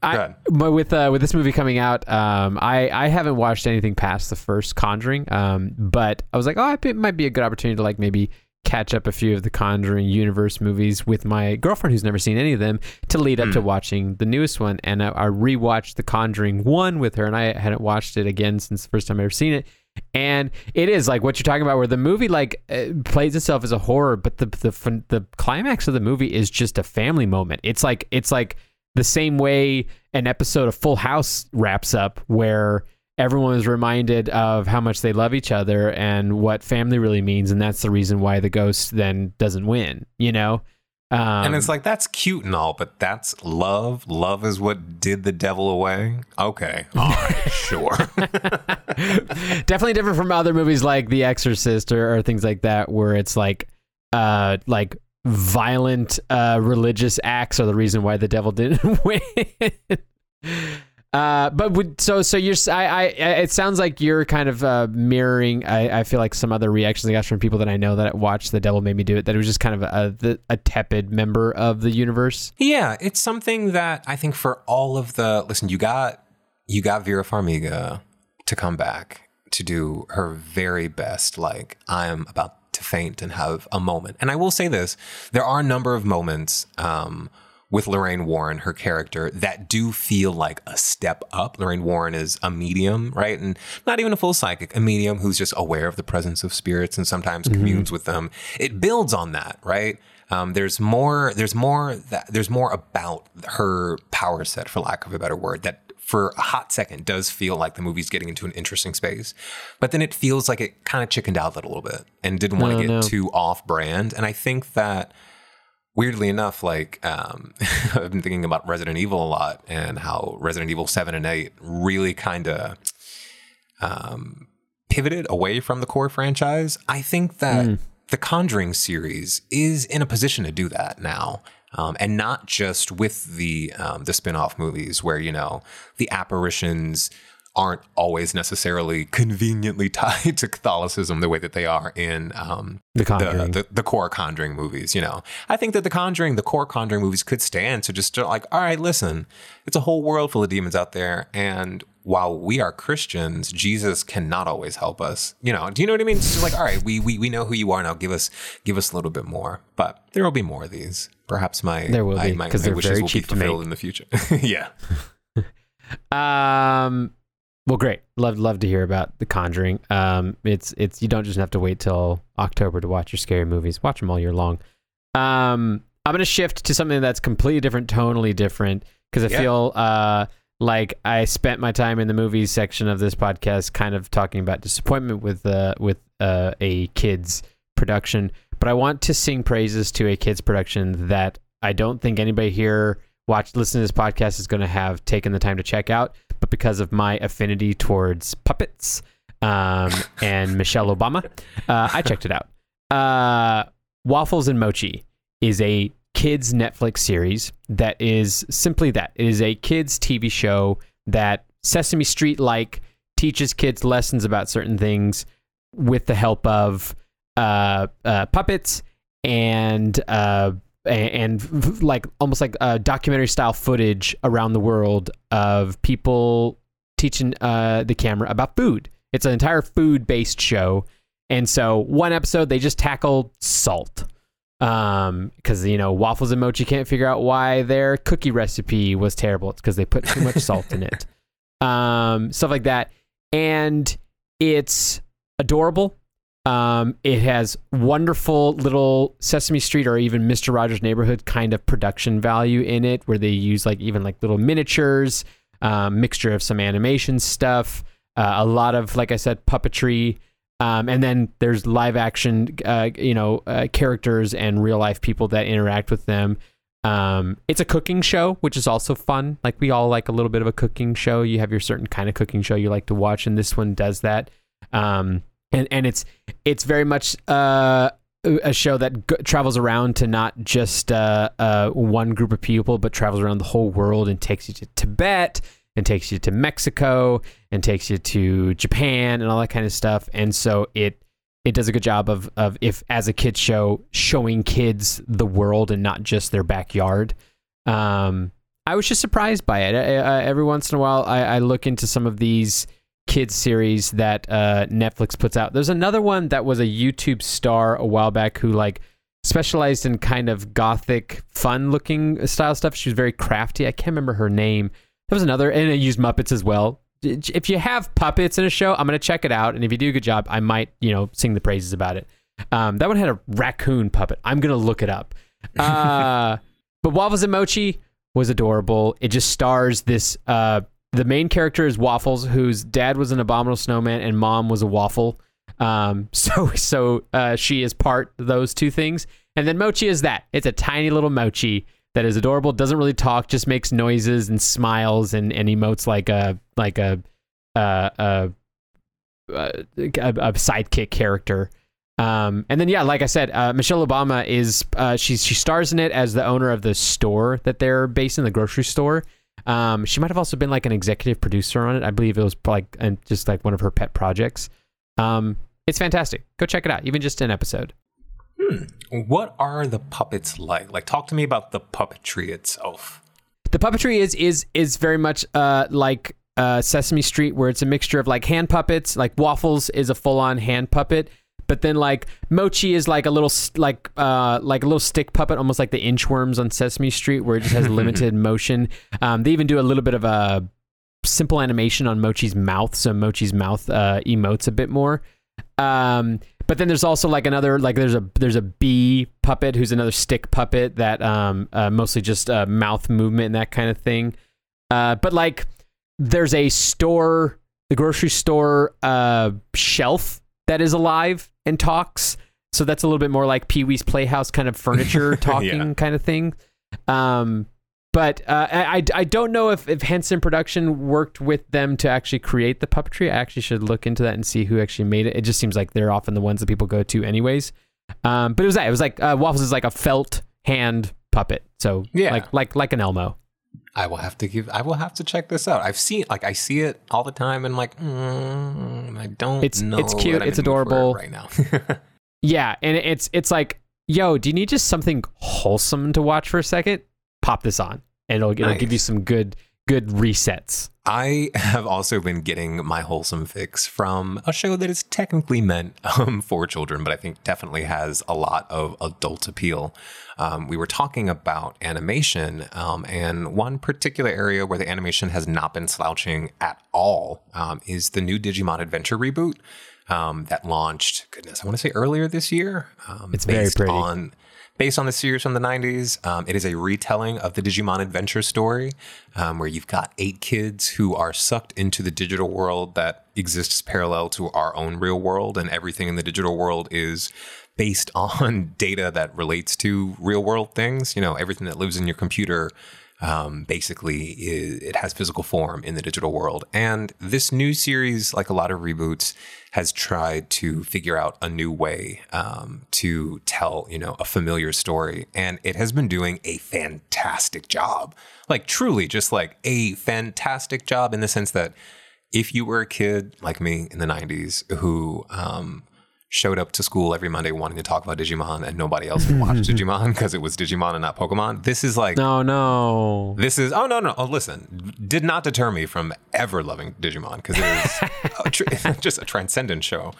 I, Go but with uh, with this movie coming out, um, I I haven't watched anything past the first Conjuring. Um, but I was like, oh, it might be a good opportunity to like maybe catch up a few of the Conjuring universe movies with my girlfriend who's never seen any of them to lead up to watching the newest one. And I, I rewatched the Conjuring one with her, and I hadn't watched it again since the first time I ever seen it. And it is like what you're talking about, where the movie like uh, plays itself as a horror, but the the the climax of the movie is just a family moment. It's like it's like the same way an episode of Full House wraps up, where everyone is reminded of how much they love each other and what family really means, and that's the reason why the ghost then doesn't win. You know, Um, and it's like that's cute and all, but that's love. Love is what did the devil away. Okay, all right, sure. definitely different from other movies like The Exorcist or, or things like that, where it's like, uh, like violent uh, religious acts are the reason why the devil didn't win. Uh, but would, so so you're I, I it sounds like you're kind of uh, mirroring. I, I feel like some other reactions I got from people that I know that watched The Devil Made Me Do It. That it was just kind of a a tepid member of the universe. yeah, it's something that I think for all of the listen, you got you got Vera Farmiga to come back to do her very best. Like I'm about to faint and have a moment. And I will say this: there are a number of moments. Um, with Lorraine Warren, her character, that do feel like a step up. Lorraine Warren is a medium, right? And not even a full psychic, a medium who's just aware of the presence of spirits and sometimes communes with them. It builds on that, right? Um, there's more. There's more. That there's more about her power set, for lack of a better word, that for a hot second does feel like the movie's getting into an interesting space. But then it feels like it kind of chickened out a little bit and didn't want No, to get no. too off brand. And I think that weirdly enough, like um, I've been thinking about Resident Evil a lot and how Resident Evil 7 and 8 really kind of um, pivoted away from the core franchise. I think that the Conjuring series is in a position to do that now. Um, and not just with the um, the spin-off movies where you know the apparitions aren't always necessarily conveniently tied to Catholicism the way that they are in um, The the, the, the core Conjuring movies. You know, I think that the Conjuring, the core Conjuring movies could stand to just like, all right, listen, it's a whole world full of demons out there, and while we are Christians, Jesus cannot always help us. You know, do you know what I mean? It's just like, all right, we we we know who you are now. Give us give us a little bit more, but there will be more of these. Perhaps my There will my, be, my, 'cause my they're wishes very cheap to make. in the future. yeah. Um, well, great. Love love to hear about The Conjuring. Um, it's it's you don't just have to wait till October to watch your scary movies. Watch them all year long. Um, I'm gonna shift to something that's completely different, tonally different, because I Yeah. feel uh like I spent my time in the movies section of this podcast, kind of talking about disappointment with uh with uh a kids production. But I want to sing praises to a kids production that I don't think anybody here watch listen to this podcast is going to have taken the time to check out but because of my affinity towards puppets um, and Michelle Obama, uh, I checked it out. Uh, Waffles and Mochi is a kids Netflix series that is simply that. It is a kids TV show that Sesame Street like teaches kids lessons about certain things with the help of uh, uh, puppets and uh, a- and like almost like uh, documentary style footage around the world of people teaching uh, the camera about food. It's an entire food based show, and so one episode they just tackle salt, um, because you know waffles and mochi can't figure out why their cookie recipe was terrible. It's because they put too much salt in it, um, stuff like that, and it's adorable. Um, it has wonderful little Sesame Street or even Mr. Rogers' Neighborhood kind of production value in it, where they use like even like little miniatures, um, mixture of some animation stuff, uh, a lot of like I said puppetry, um, and then there's live action, uh, you know, uh, characters and real life people that interact with them. Um, it's a cooking show, which is also fun. Like we all like a little bit of a cooking show. You have your certain kind of cooking show you like to watch, and this one does that. Um, and and it's it's very much uh, a show that g- travels around to not just uh, uh, one group of people, but travels around the whole world and takes you to Tibet and takes you to Mexico and takes you to Japan and all that kind of stuff. And so it it does a good job of of if as a kids show showing kids the world and not just their backyard. Um, I was just surprised by it. I, I, every once in a while, I, I look into some of these kids series that uh, Netflix puts out. There's another one that was a YouTube star a while back who like specialized in kind of gothic, fun-looking style stuff. She was very crafty. I can't remember her name. There was another, and it used Muppets as well. If you have puppets in a show, I'm gonna check it out, and if you do a good job, I might, you know, sing the praises about it. Um, that one had a raccoon puppet. I'm gonna look it up. Uh, but Waffles and Mochi was adorable. It just stars this. Uh, the main character is Waffles, whose dad was an abominable snowman and mom was a waffle. Um, so so uh, she is part those two things, And then Mochi is that. It's a tiny little Mochi that is adorable, doesn't really talk, just makes noises and smiles and, and emotes like a like a uh, a, a, a sidekick character. Um, and then yeah, like I said, uh, Michelle Obama is uh, she's she stars in it as the owner of the store that they're based in the grocery store. Um, she might have also been like an executive producer on it. I believe it was like and just like one of her pet projects. Um, it's fantastic. Go check it out, even just an episode. Hmm. What are the puppets like? Like, talk to me about the puppetry itself. The puppetry is is is very much uh like uh Sesame Street, where it's a mixture of like hand puppets. Like Waffles is a full on hand puppet, but then like Mochi is like a little like uh like a little stick puppet, almost like the inchworms on Sesame Street, where it just has limited motion. Um, they even do a little bit of a simple animation on Mochi's mouth, so Mochi's mouth uh, emotes a bit more. Um, but then there's also like another like there's a there's a bee puppet who's another stick puppet that um uh, mostly just uh, mouth movement and that kind of thing. Uh, but like there's a store, the grocery store uh shelf that is alive and talks. So that's a little bit more like Pee Wee's Playhouse kind of furniture talking yeah. kind of thing. Um, but uh, I, I don't know if, if Henson Production worked with them to actually create the puppetry. I actually should look into that and see who actually made it. It just seems like they're often the ones that people go to, anyways. Um, but it was that. It was like uh, Waffles is like a felt hand puppet, so yeah, like like like an Elmo. I will have to give. I will have to check this out. I've seen like I see it all the time, and like mm, I don't. It's know it's cute. It's adorable right now. yeah, and it's it's like, yo, do you need just something wholesome to watch for a second? pop this on and it'll, it'll nice. give you some good good resets. I have also been getting my wholesome fix from a show that is technically meant um, for children, but I think definitely has a lot of adult appeal. Um, we were talking about animation, um, and one particular area where the animation has not been slouching at all um, is the new Digimon Adventure reboot um, that launched. Goodness, I want to say earlier this year. Um, it's very pretty. On, based on the series from the 90s. Um, it is a retelling of the Digimon adventure story, um, where you've got eight kids who are sucked into the digital world that exists parallel to our own real world, and everything in the digital world is based on data that relates to real world things. You know, everything that lives in your computer. Um, basically, is, it has physical form in the digital world. And this new series, like a lot of reboots, has tried to figure out a new way um, to tell, you know, a familiar story, and it has been doing a fantastic job. Like truly, just like a fantastic job in the sense that if you were a kid like me in the '90s who um, showed up to school every Monday wanting to talk about Digimon and nobody else watched Digimon because it was Digimon and not Pokemon. This is like no, no. This is oh no, no. Oh, listen, did not deter me from ever loving Digimon because it is a tr- just a transcendent show.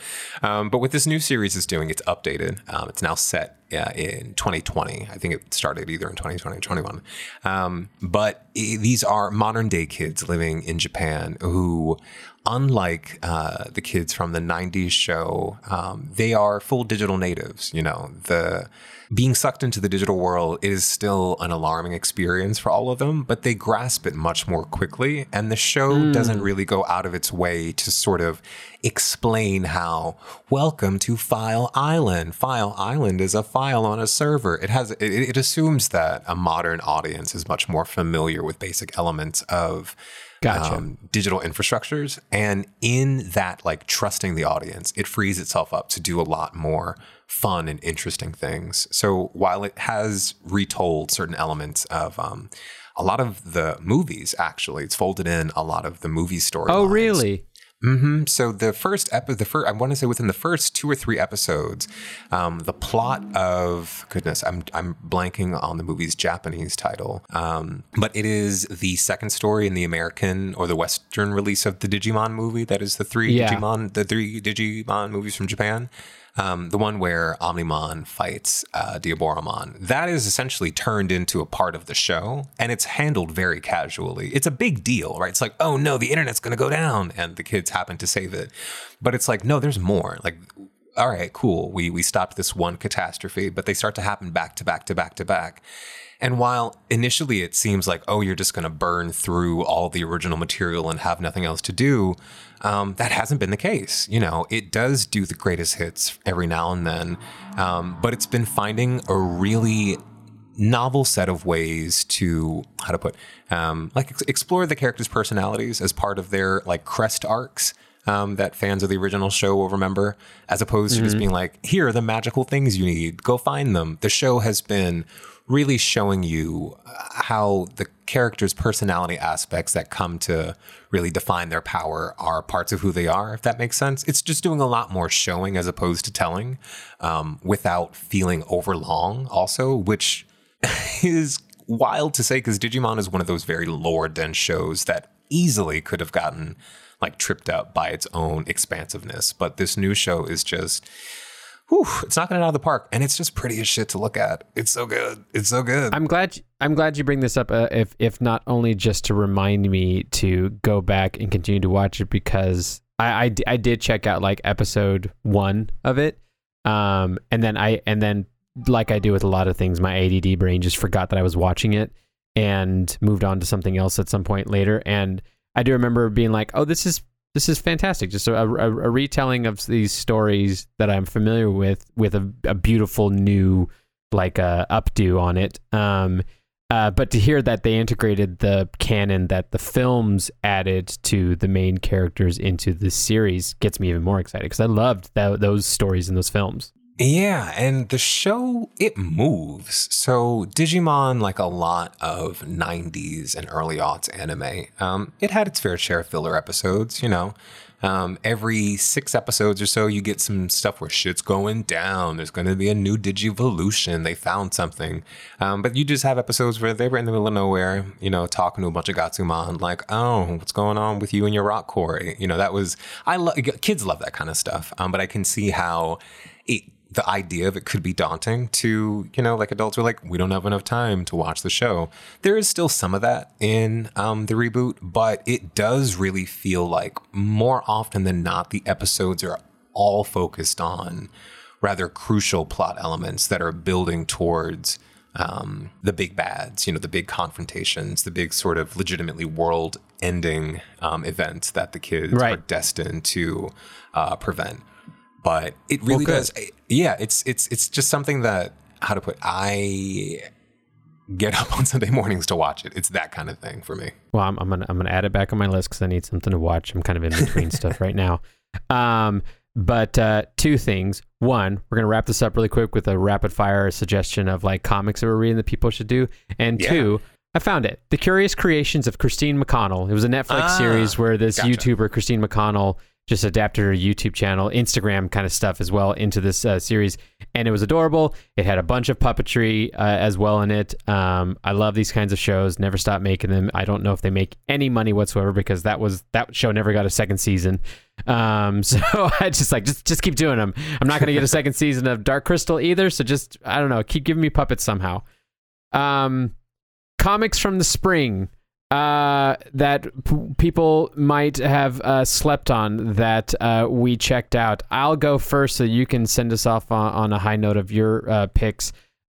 Um, but what this new series is doing, it's updated. Um, it's now set uh, in 2020. I think it started either in 2020 or 21. Um, but these are modern day kids living in Japan who unlike uh, the kids from the 90s show, um, they are full digital natives. You know, the being sucked into the digital world is still an alarming experience for all of them, but they grasp it much more quickly. And the show mm. doesn't really go out of its way to sort of explain how, welcome to File Island. File Island is a file on a server. It has, it, it assumes that a modern audience is much more familiar with basic elements of gotcha. um, digital infrastructures. And in that, like trusting the audience, it frees itself up to do a lot more fun and interesting things. So while it has retold certain elements of um, a lot of the movies, actually, it's folded in a lot of the movie stories. Oh, really? Mm-hmm. So the first episode, the first, I want to say within the first two or three episodes, um, the plot of goodness, I'm I'm blanking on the movie's Japanese title, um, but it is the second story in the American or the Western release of the Digimon movie. That is the three yeah. Digimon, the three Digimon movies from Japan. Um, the one where Omnimon fights uh, Diaboromon, that is essentially turned into a part of the show, and it's handled very casually. It's a big deal, right? It's like, oh no, the internet's going to go down, and the kids happen to save it. But it's like, no, there's more. Like all right, cool. We we stopped this one catastrophe, but they start to happen back to back to back to back. And while initially it seems like, oh, you're just going to burn through all the original material and have nothing else to do, um, that hasn't been the case. You know, it does do the greatest hits every now and then, um, but it's been finding a really novel set of ways to how to put um, like ex- explore the characters' personalities as part of their like crest arcs um, that fans of the original show will remember, as opposed to just being like, here are the magical things you need, go find them. The show has been really showing you how the characters' personality aspects that come to really define their power are parts of who they are, if that makes sense. It's just doing a lot more showing as opposed to telling um, without feeling overlong, also, which is wild to say because Digimon is one of those very lore dense shows that easily could have gotten like tripped up by its own expansiveness. But this new show is just, whew, it's knocking it out of the park, and it's just pretty as shit to look at. It's so good. It's so good. I'm glad. I'm glad you bring this up. Uh, if if not only just to remind me to go back and continue to watch it because I, I, I did check out like episode one of it, um, and then I and then like I do with a lot of things, my ADD brain just forgot that I was watching it and moved on to something else at some point later. And I do remember being like, "Oh, this is this is fantastic! Just a, a, a retelling of these stories that I'm familiar with, with a, a beautiful new like uh, updo on it." Um, uh, but to hear that they integrated the canon that the films added to the main characters into the series gets me even more excited because I loved th- those stories in those films. Yeah, and the show it moves. So Digimon, like a lot of '90s and early aughts anime, um, it had its fair share of filler episodes. You know, um, every six episodes or so, you get some stuff where shit's going down. There's going to be a new Digivolution. They found something, um, but you just have episodes where they were in the middle of nowhere. You know, talking to a bunch of Gotsumon, like, oh, what's going on with you and your rock quarry? You know, that was I love kids love that kind of stuff. Um, but I can see how the idea of it could be daunting to you know like adults are like we don't have enough time to watch the show there is still some of that in um, the reboot but it does really feel like more often than not the episodes are all focused on rather crucial plot elements that are building towards um, the big bads you know the big confrontations the big sort of legitimately world ending um, events that the kids Right. are destined to uh, prevent but it really good. does yeah it's it's it's just something that how to put i get up on sunday mornings to watch it it's that kind of thing for me Well, I'm, I'm gonna I'm gonna add it back on my list because I need something to watch. I'm kind of in between stuff right now. Um, but uh, two things. One, we're gonna wrap this up really quick with a rapid fire suggestion of like comics that we're reading that people should do. And Yeah. two, I found it: The Curious Creations of Christine McConnell. It was a Netflix Ah, series where this gotcha. YouTuber Christine McConnell just adapted her YouTube channel, Instagram kind of stuff as well into this uh, series, and it was adorable. It had a bunch of puppetry uh, as well in it. Um, I love these kinds of shows. Never stop making them. I don't know if they make any money whatsoever because that was that show never got a second season. Um, so I just like just just keep doing them. I'm not going to get a second season of Dark Crystal either. So just I don't know, keep giving me puppets somehow. Um, comics from the spring uh, that p- people might have uh, slept on that uh, we checked out. I'll go first so you can send us off on, on a high note of your uh, picks.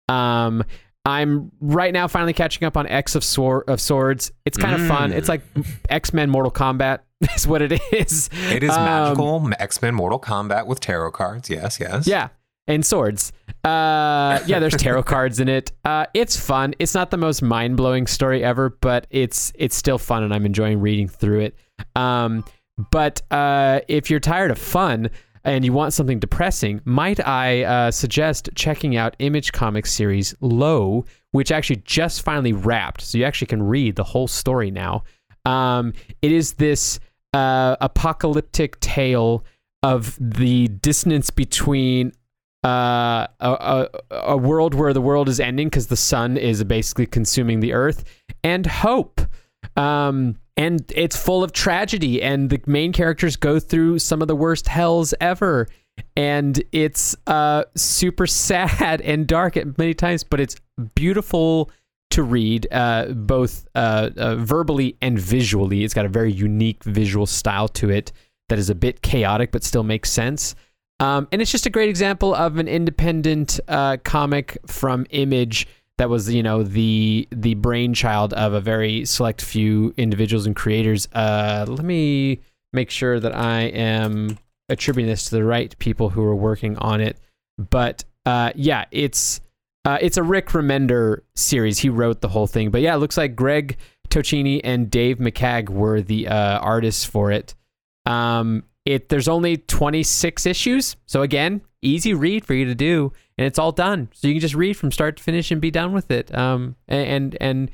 Um, I'm right now finally catching up on X of, Swor- of Swords. It's kind of fun. Mm. It's like X Men Mortal Kombat is what it is. it is Um, magical x-men mortal kombat with tarot cards yes yes Yeah, and swords. Uh, yeah, there's tarot cards in it. Uh, it's fun. It's not the most mind blowing story ever, but it's it's still fun, and I'm enjoying reading through it. Um, but uh, if you're tired of fun and you want something depressing, might I uh, suggest checking out Image Comics series Low, which actually just finally wrapped, so you actually can read the whole story now. Um, it is this uh, apocalyptic tale of the dissonance between uh, a, a, a world where the world is ending because the sun is basically consuming the earth, and hope. Um, and it's full of tragedy, and the main characters go through some of the worst hells ever. And it's uh, super sad and dark at many times, but it's beautiful to read, uh, both uh, uh, verbally and visually. It's got a very unique visual style to it that is a bit chaotic but still makes sense. Um, and it's just a great example of an independent uh, comic from Image that was, you know, the the brainchild of a very select few individuals and creators. Uh, let me make sure that I am attributing this to the right people who are working on it. But uh, yeah, it's uh, it's a Rick Remender series. He wrote the whole thing. But yeah, it looks like Greg Tocchini and Dave McCaig were the uh, artists for it. Um, it there's only 26 issues, so again, easy read for you to do, and it's all done. So you can just read from start to finish and be done with it. Um, and and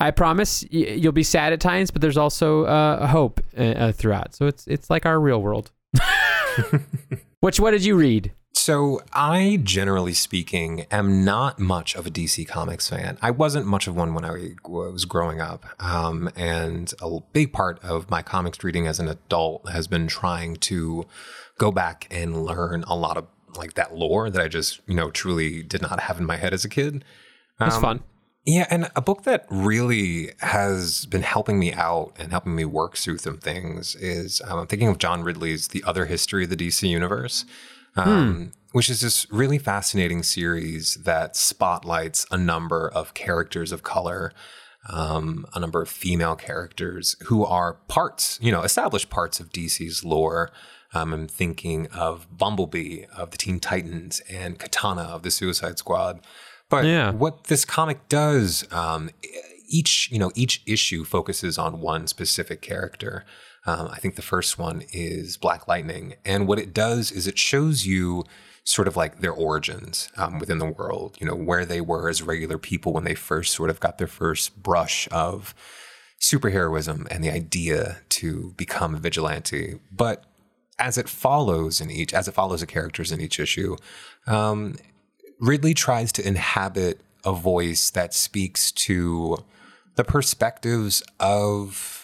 I promise you'll be sad at times, but there's also uh, hope uh, uh, throughout. So it's it's like our real world. Which what did you read? So, I generally speaking am not much of a DC Comics fan. I wasn't much of one when I was growing up. Um, and a big part of my comics reading as an adult has been trying to go back and learn a lot of like that lore that I just, you know, truly did not have in my head as a kid. Um, it's fun. Yeah, and a book that really has been helping me out and helping me work through some things is um, I'm thinking of John Ridley's The Other History of the DC Universe um, hmm. which is this really fascinating series that spotlights a number of characters of color. Um, a number of female characters who are parts, you know, established parts of DC's lore. Um, I'm thinking of Bumblebee of the Teen Titans and Katana of the Suicide Squad. But yeah. what this comic does, um, each you know each issue focuses on one specific character. Um, I think the first one is Black Lightning. And what it does is it shows you sort of like their origins um, within the world, you know, where they were as regular people when they first sort of got their first brush of superheroism and the idea to become a vigilante. But as it follows in each, as it follows the characters in each issue, um, Ridley tries to inhabit a voice that speaks to the perspectives of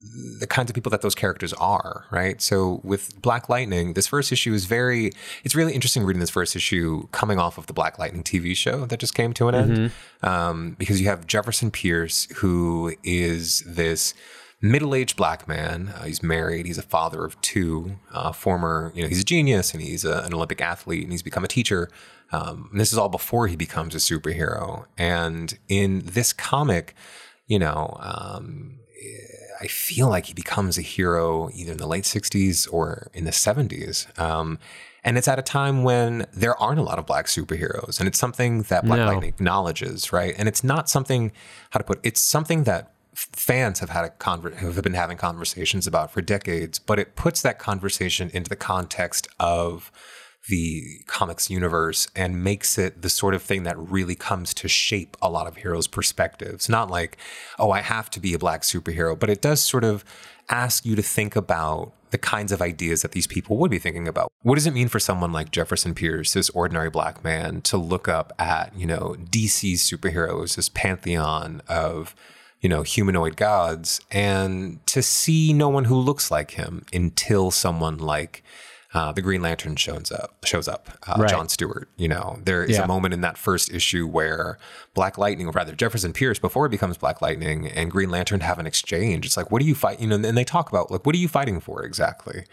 the kinds of people that those characters are, right? So with Black Lightning, this first issue is very, it's really interesting reading this first issue coming off of the Black Lightning TV show that just came to an end. Mm-hmm. Um, because you have Jefferson Pierce, who is this middle aged black man. Uh, he's married, he's a father of two, uh, former, you know, he's a genius and he's a, an Olympic athlete and he's become a teacher. Um, this is all before he becomes a superhero. And in this comic, you know, um, I feel like he becomes a hero either in the late 60s or in the 70s. Um, and it's at a time when there aren't a lot of black superheroes. And it's something that Black no. Lightning acknowledges, right? And it's not something, how to put it, it's something that fans have had a conver- have been having conversations about for decades, but it puts that conversation into the context of the comics universe and makes it the sort of thing that really comes to shape a lot of heroes' perspectives. Not like, oh, I have to be a black superhero, but it does sort of ask you to think about the kinds of ideas that these people would be thinking about. What does it mean for someone like Jefferson Pierce, this ordinary black man, to look up at, you know, DC's superheroes, this pantheon of, you know, humanoid gods, and to see no one who looks like him until someone like uh, the Green Lantern shows up. Shows up. Uh, right. John Stewart. You know, there is yeah. a moment in that first issue where Black Lightning, or rather Jefferson Pierce, before he becomes Black Lightning, and Green Lantern have an exchange. It's like, what do you fight? You know, and they talk about like, what are you fighting for exactly?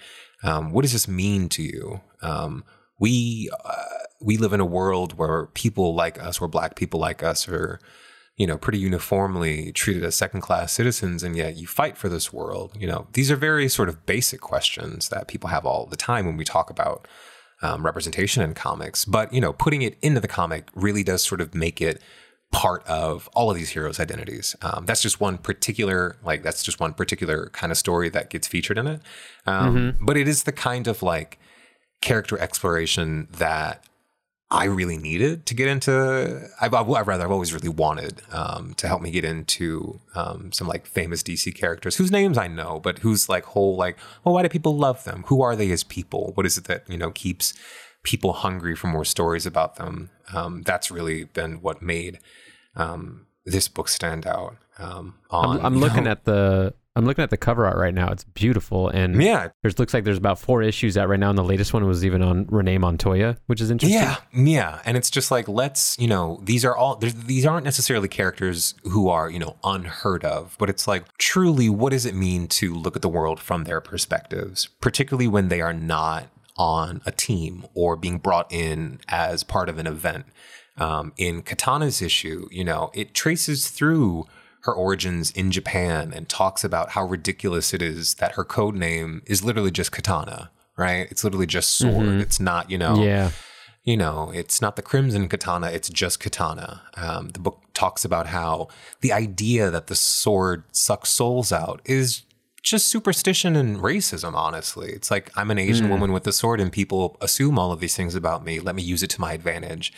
Um, what does this mean to you? Um, we uh, we live in a world where people like us, where Black people like us, are you know, pretty uniformly treated as second class citizens, and yet you fight for this world. You know, these are very sort of basic questions that people have all the time when we talk about um, representation in comics. But, you know, putting it into the comic really does sort of make it part of all of these heroes' identities. Um, that's just one particular, like, that's just one particular kind of story that gets featured in it. Um, mm-hmm. But it is the kind of like character exploration that I really needed to get into. I've, I've rather I've always really wanted um, to help me get into um, some like famous DC characters whose names I know, but whose like whole like, well, why do people love them? Who are they as people? What is it that you know keeps people hungry for more stories about them? Um, that's really been what made um, this book stand out. Um, on, I'm, I'm looking know, at the I'm looking at the cover art right now. It's beautiful, and yeah, there's looks like there's about four issues out right now, and the latest one was even on Renee Montoya, which is interesting. Yeah, yeah, and it's just like let's you know these are all these aren't necessarily characters who are you know unheard of, but it's like truly what does it mean to look at the world from their perspectives, particularly when they are not on a team or being brought in as part of an event. Um, in Katana's issue, you know, it traces through her origins in Japan and talks about how ridiculous it is that her code name is literally just Katana, right? It's literally just sword. Mm-hmm. It's not, you know, yeah. You know, it's not the Crimson Katana, it's just Katana. Um, the book talks about how the idea that the sword sucks souls out is just superstition and racism, honestly. It's like I'm an Asian mm. woman with a sword and people assume all of these things about me. Let me use it to my advantage.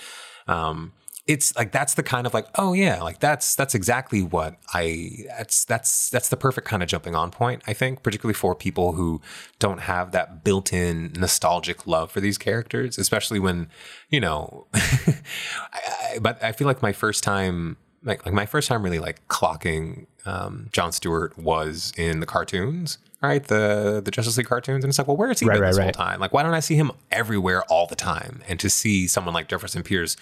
Um, it's like that's the kind of like oh yeah like that's that's exactly what i that's that's that's the perfect kind of jumping on point i think particularly for people who don't have that built-in nostalgic love for these characters especially when you know I, I, but i feel like my first time like, like my first time really like clocking um, John Stewart was in the cartoons, right? The the Justice League cartoons, and it's like, well, where has he right, been right, this right. whole time? Like, why don't I see him everywhere all the time? And to see someone like Jefferson Pierce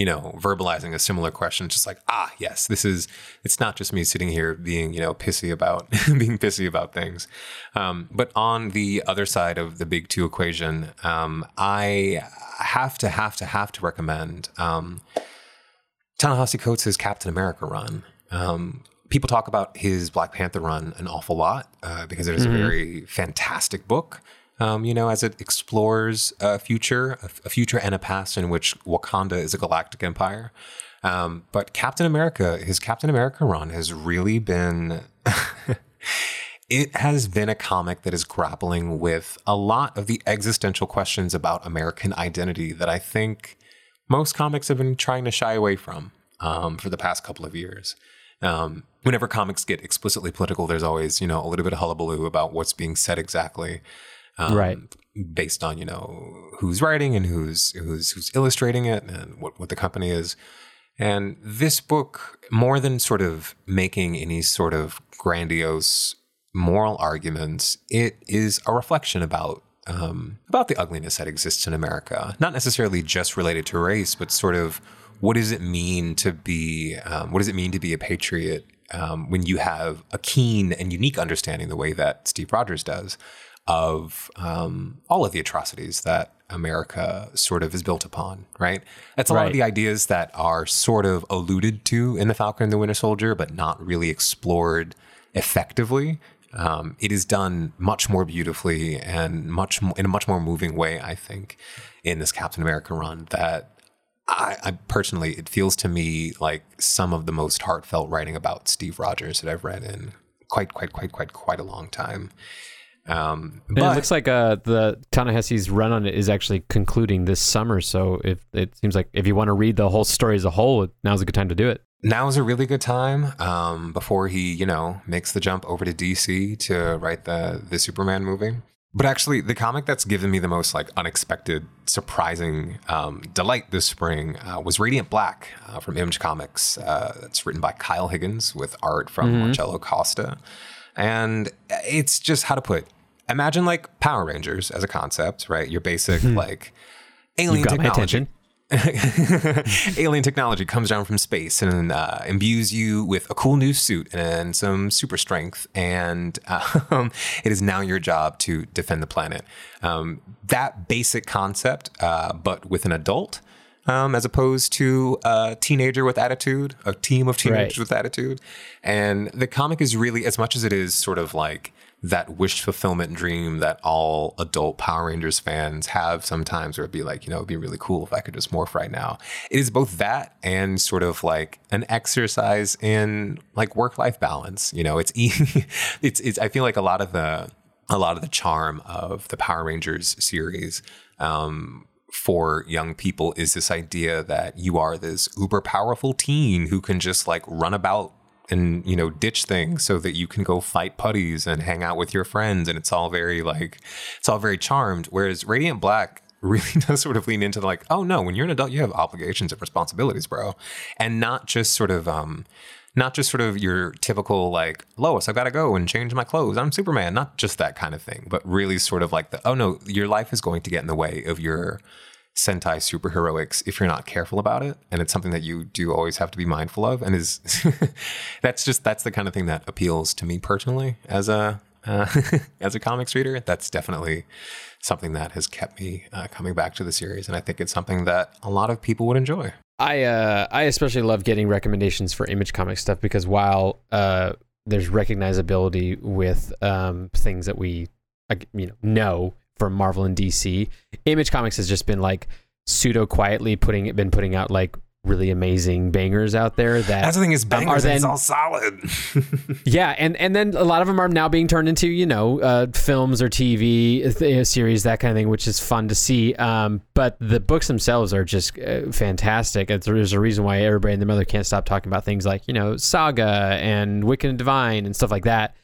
you know, verbalizing a similar question, just like, ah, yes, this is, it's not just me sitting here being, you know, pissy about, being pissy about things. Um, but on the other side of the big two equation, um, I have to, have to, have to recommend um, Ta-Nehisi Coates' Captain America run. Um, people talk about his Black Panther run an awful lot uh, because it is mm-hmm. a very fantastic book um, you know, as it explores a future, a, future and a past in which Wakanda is a galactic empire. Um, but Captain America, his Captain America run has really been. it has been a comic that is grappling with a lot of the existential questions about American identity that I think most comics have been trying to shy away from um, for the past couple of years. Um, whenever comics get explicitly political, there's always, you know, a little bit of hullabaloo about what's being said exactly um, right? Based on you know who's writing and who's who's who's illustrating it and what what the company is. And this book, more than sort of making any sort of grandiose moral arguments, it is a reflection about um, about the ugliness that exists in America. Not necessarily just related to race, but sort of what does it mean to be um, what does it mean to be a patriot um, when you have a keen and unique understanding the way that Steve Rogers does of um, all of the atrocities that America sort of is built upon, right? That's a right. lot of the ideas that are sort of alluded to in The Falcon and the Winter Soldier, but not really explored effectively. Um, it is done much more beautifully and much more, in a much more moving way, I think, in this Captain America run that I, I, personally, it feels to me like some of the most heartfelt writing about Steve Rogers that I've read in quite, quite, quite, quite, quite a long time. Um, but it looks like uh, the Ta-Nehisi's run on it is actually concluding this summer. So if it seems like if you want to read the whole story as a whole, now's a good time to do it. Now is a really good time um, before he, you know, makes the jump over to DC to write the the Superman movie. But actually, the comic that's given me the most like unexpected, surprising um, delight this spring uh, was Radiant Black uh, from Image Comics. Uh, it's written by Kyle Higgins with art from mm-hmm. Marcelo Costa. And it's just how to put imagine like Power Rangers as a concept, right? Your basic mm-hmm. like alien technology. alien technology comes down from space and uh, imbues you with a cool new suit and some super strength, and um, it is now your job to defend the planet. Um, that basic concept, uh, but with an adult, um, as opposed to a teenager with attitude, a team of teenagers right. with attitude. And the comic is really, as much as it is sort of like that wish fulfillment dream that all adult Power Rangers fans have sometimes, where it'd be like, you know, it'd be really cool if I could just morph right now. It is both that and sort of like an exercise in like work life balance. You know, it's, it's, it's, I feel like a lot of the, a lot of the charm of the Power Rangers series um, for young people is this idea that you are this uber powerful teen who can just like run about and you know ditch things so that you can go fight putties and hang out with your friends and it's all very like it's all very charmed whereas radiant black really does sort of lean into like oh no when you're an adult you have obligations and responsibilities bro. And not just sort of um not just sort of your typical like Lois, I've got to go and change my clothes. I'm Superman. Not just that kind of thing, but really sort of like the oh no, your life is going to get in the way of your Sentai superheroics if you're not careful about it, and it's something that you do always have to be mindful of. And is that's just that's the kind of thing that appeals to me personally as a uh, as a comics reader, that's definitely something that has kept me uh, coming back to the series, and I think it's something that a lot of people would enjoy. I uh, I especially love getting recommendations for Image comic stuff because while uh, there's recognizability with um, things that we you know know from Marvel and DC, Image Comics has just been like pseudo quietly putting been putting out like really amazing bangers out there that That's the thing is um, bangers. are then it's all solid. yeah, and and then a lot of them are now being turned into you know uh, films or TV uh, series that kind of thing, which is fun to see. Um, but the books themselves are just uh, fantastic. It's, there's a reason why everybody and their mother can't stop talking about things like you know Saga and Wicked and Divine and stuff like that.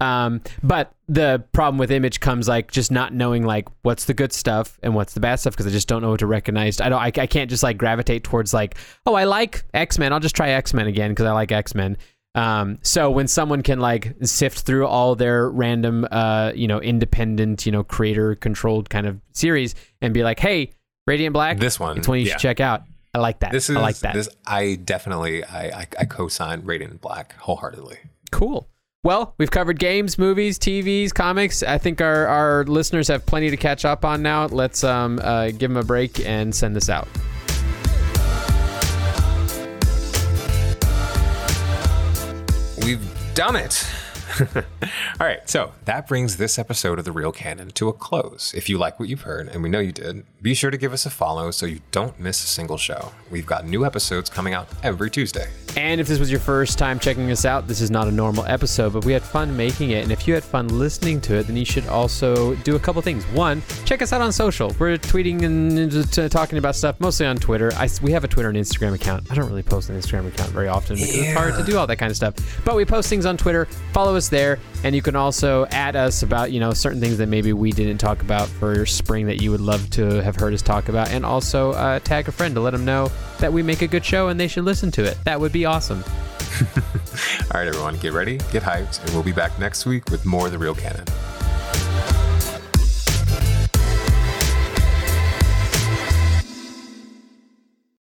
Um, but the problem with Image comes like just not knowing like what's the good stuff and what's the bad stuff because I just don't know what to recognize. I don't. I, I can't just like gravitate towards like oh I like X Men. I'll just try X Men again because I like X Men. Um, so when someone can like sift through all their random, uh, you know, independent, you know, creator controlled kind of series and be like, hey, Radiant Black, This one, it's one you yeah. should check out. I like that. This is I like that. This I definitely I I, I co-sign Radiant Black wholeheartedly. Cool. Well, we've covered games, movies, TVs, comics. I think our, our listeners have plenty to catch up on now. Let's um, uh, give them a break and send this out. We've done it. All right, so that brings this episode of The Real Canon to a close. If you like what you've heard, and we know you did, be sure to give us a follow so you don't miss a single show. We've got new episodes coming out every Tuesday. And if this was your first time checking us out, this is not a normal episode, but we had fun making it. And if you had fun listening to it, then you should also do a couple things. One, check us out on social. We're tweeting and uh, talking about stuff mostly on Twitter. I, we have a Twitter and Instagram account. I don't really post an Instagram account very often because it's hard to do all that kind of stuff. But we post things on Twitter. Follow us there, and you can also add us about you know certain things that maybe we didn't talk about for spring that you would love to have heard us talk about, and also uh, tag a friend to let them know that we make a good show and they should listen to it. That would be awesome. All right, everyone, get ready, get hyped, and we'll be back next week with more of The Real Canon.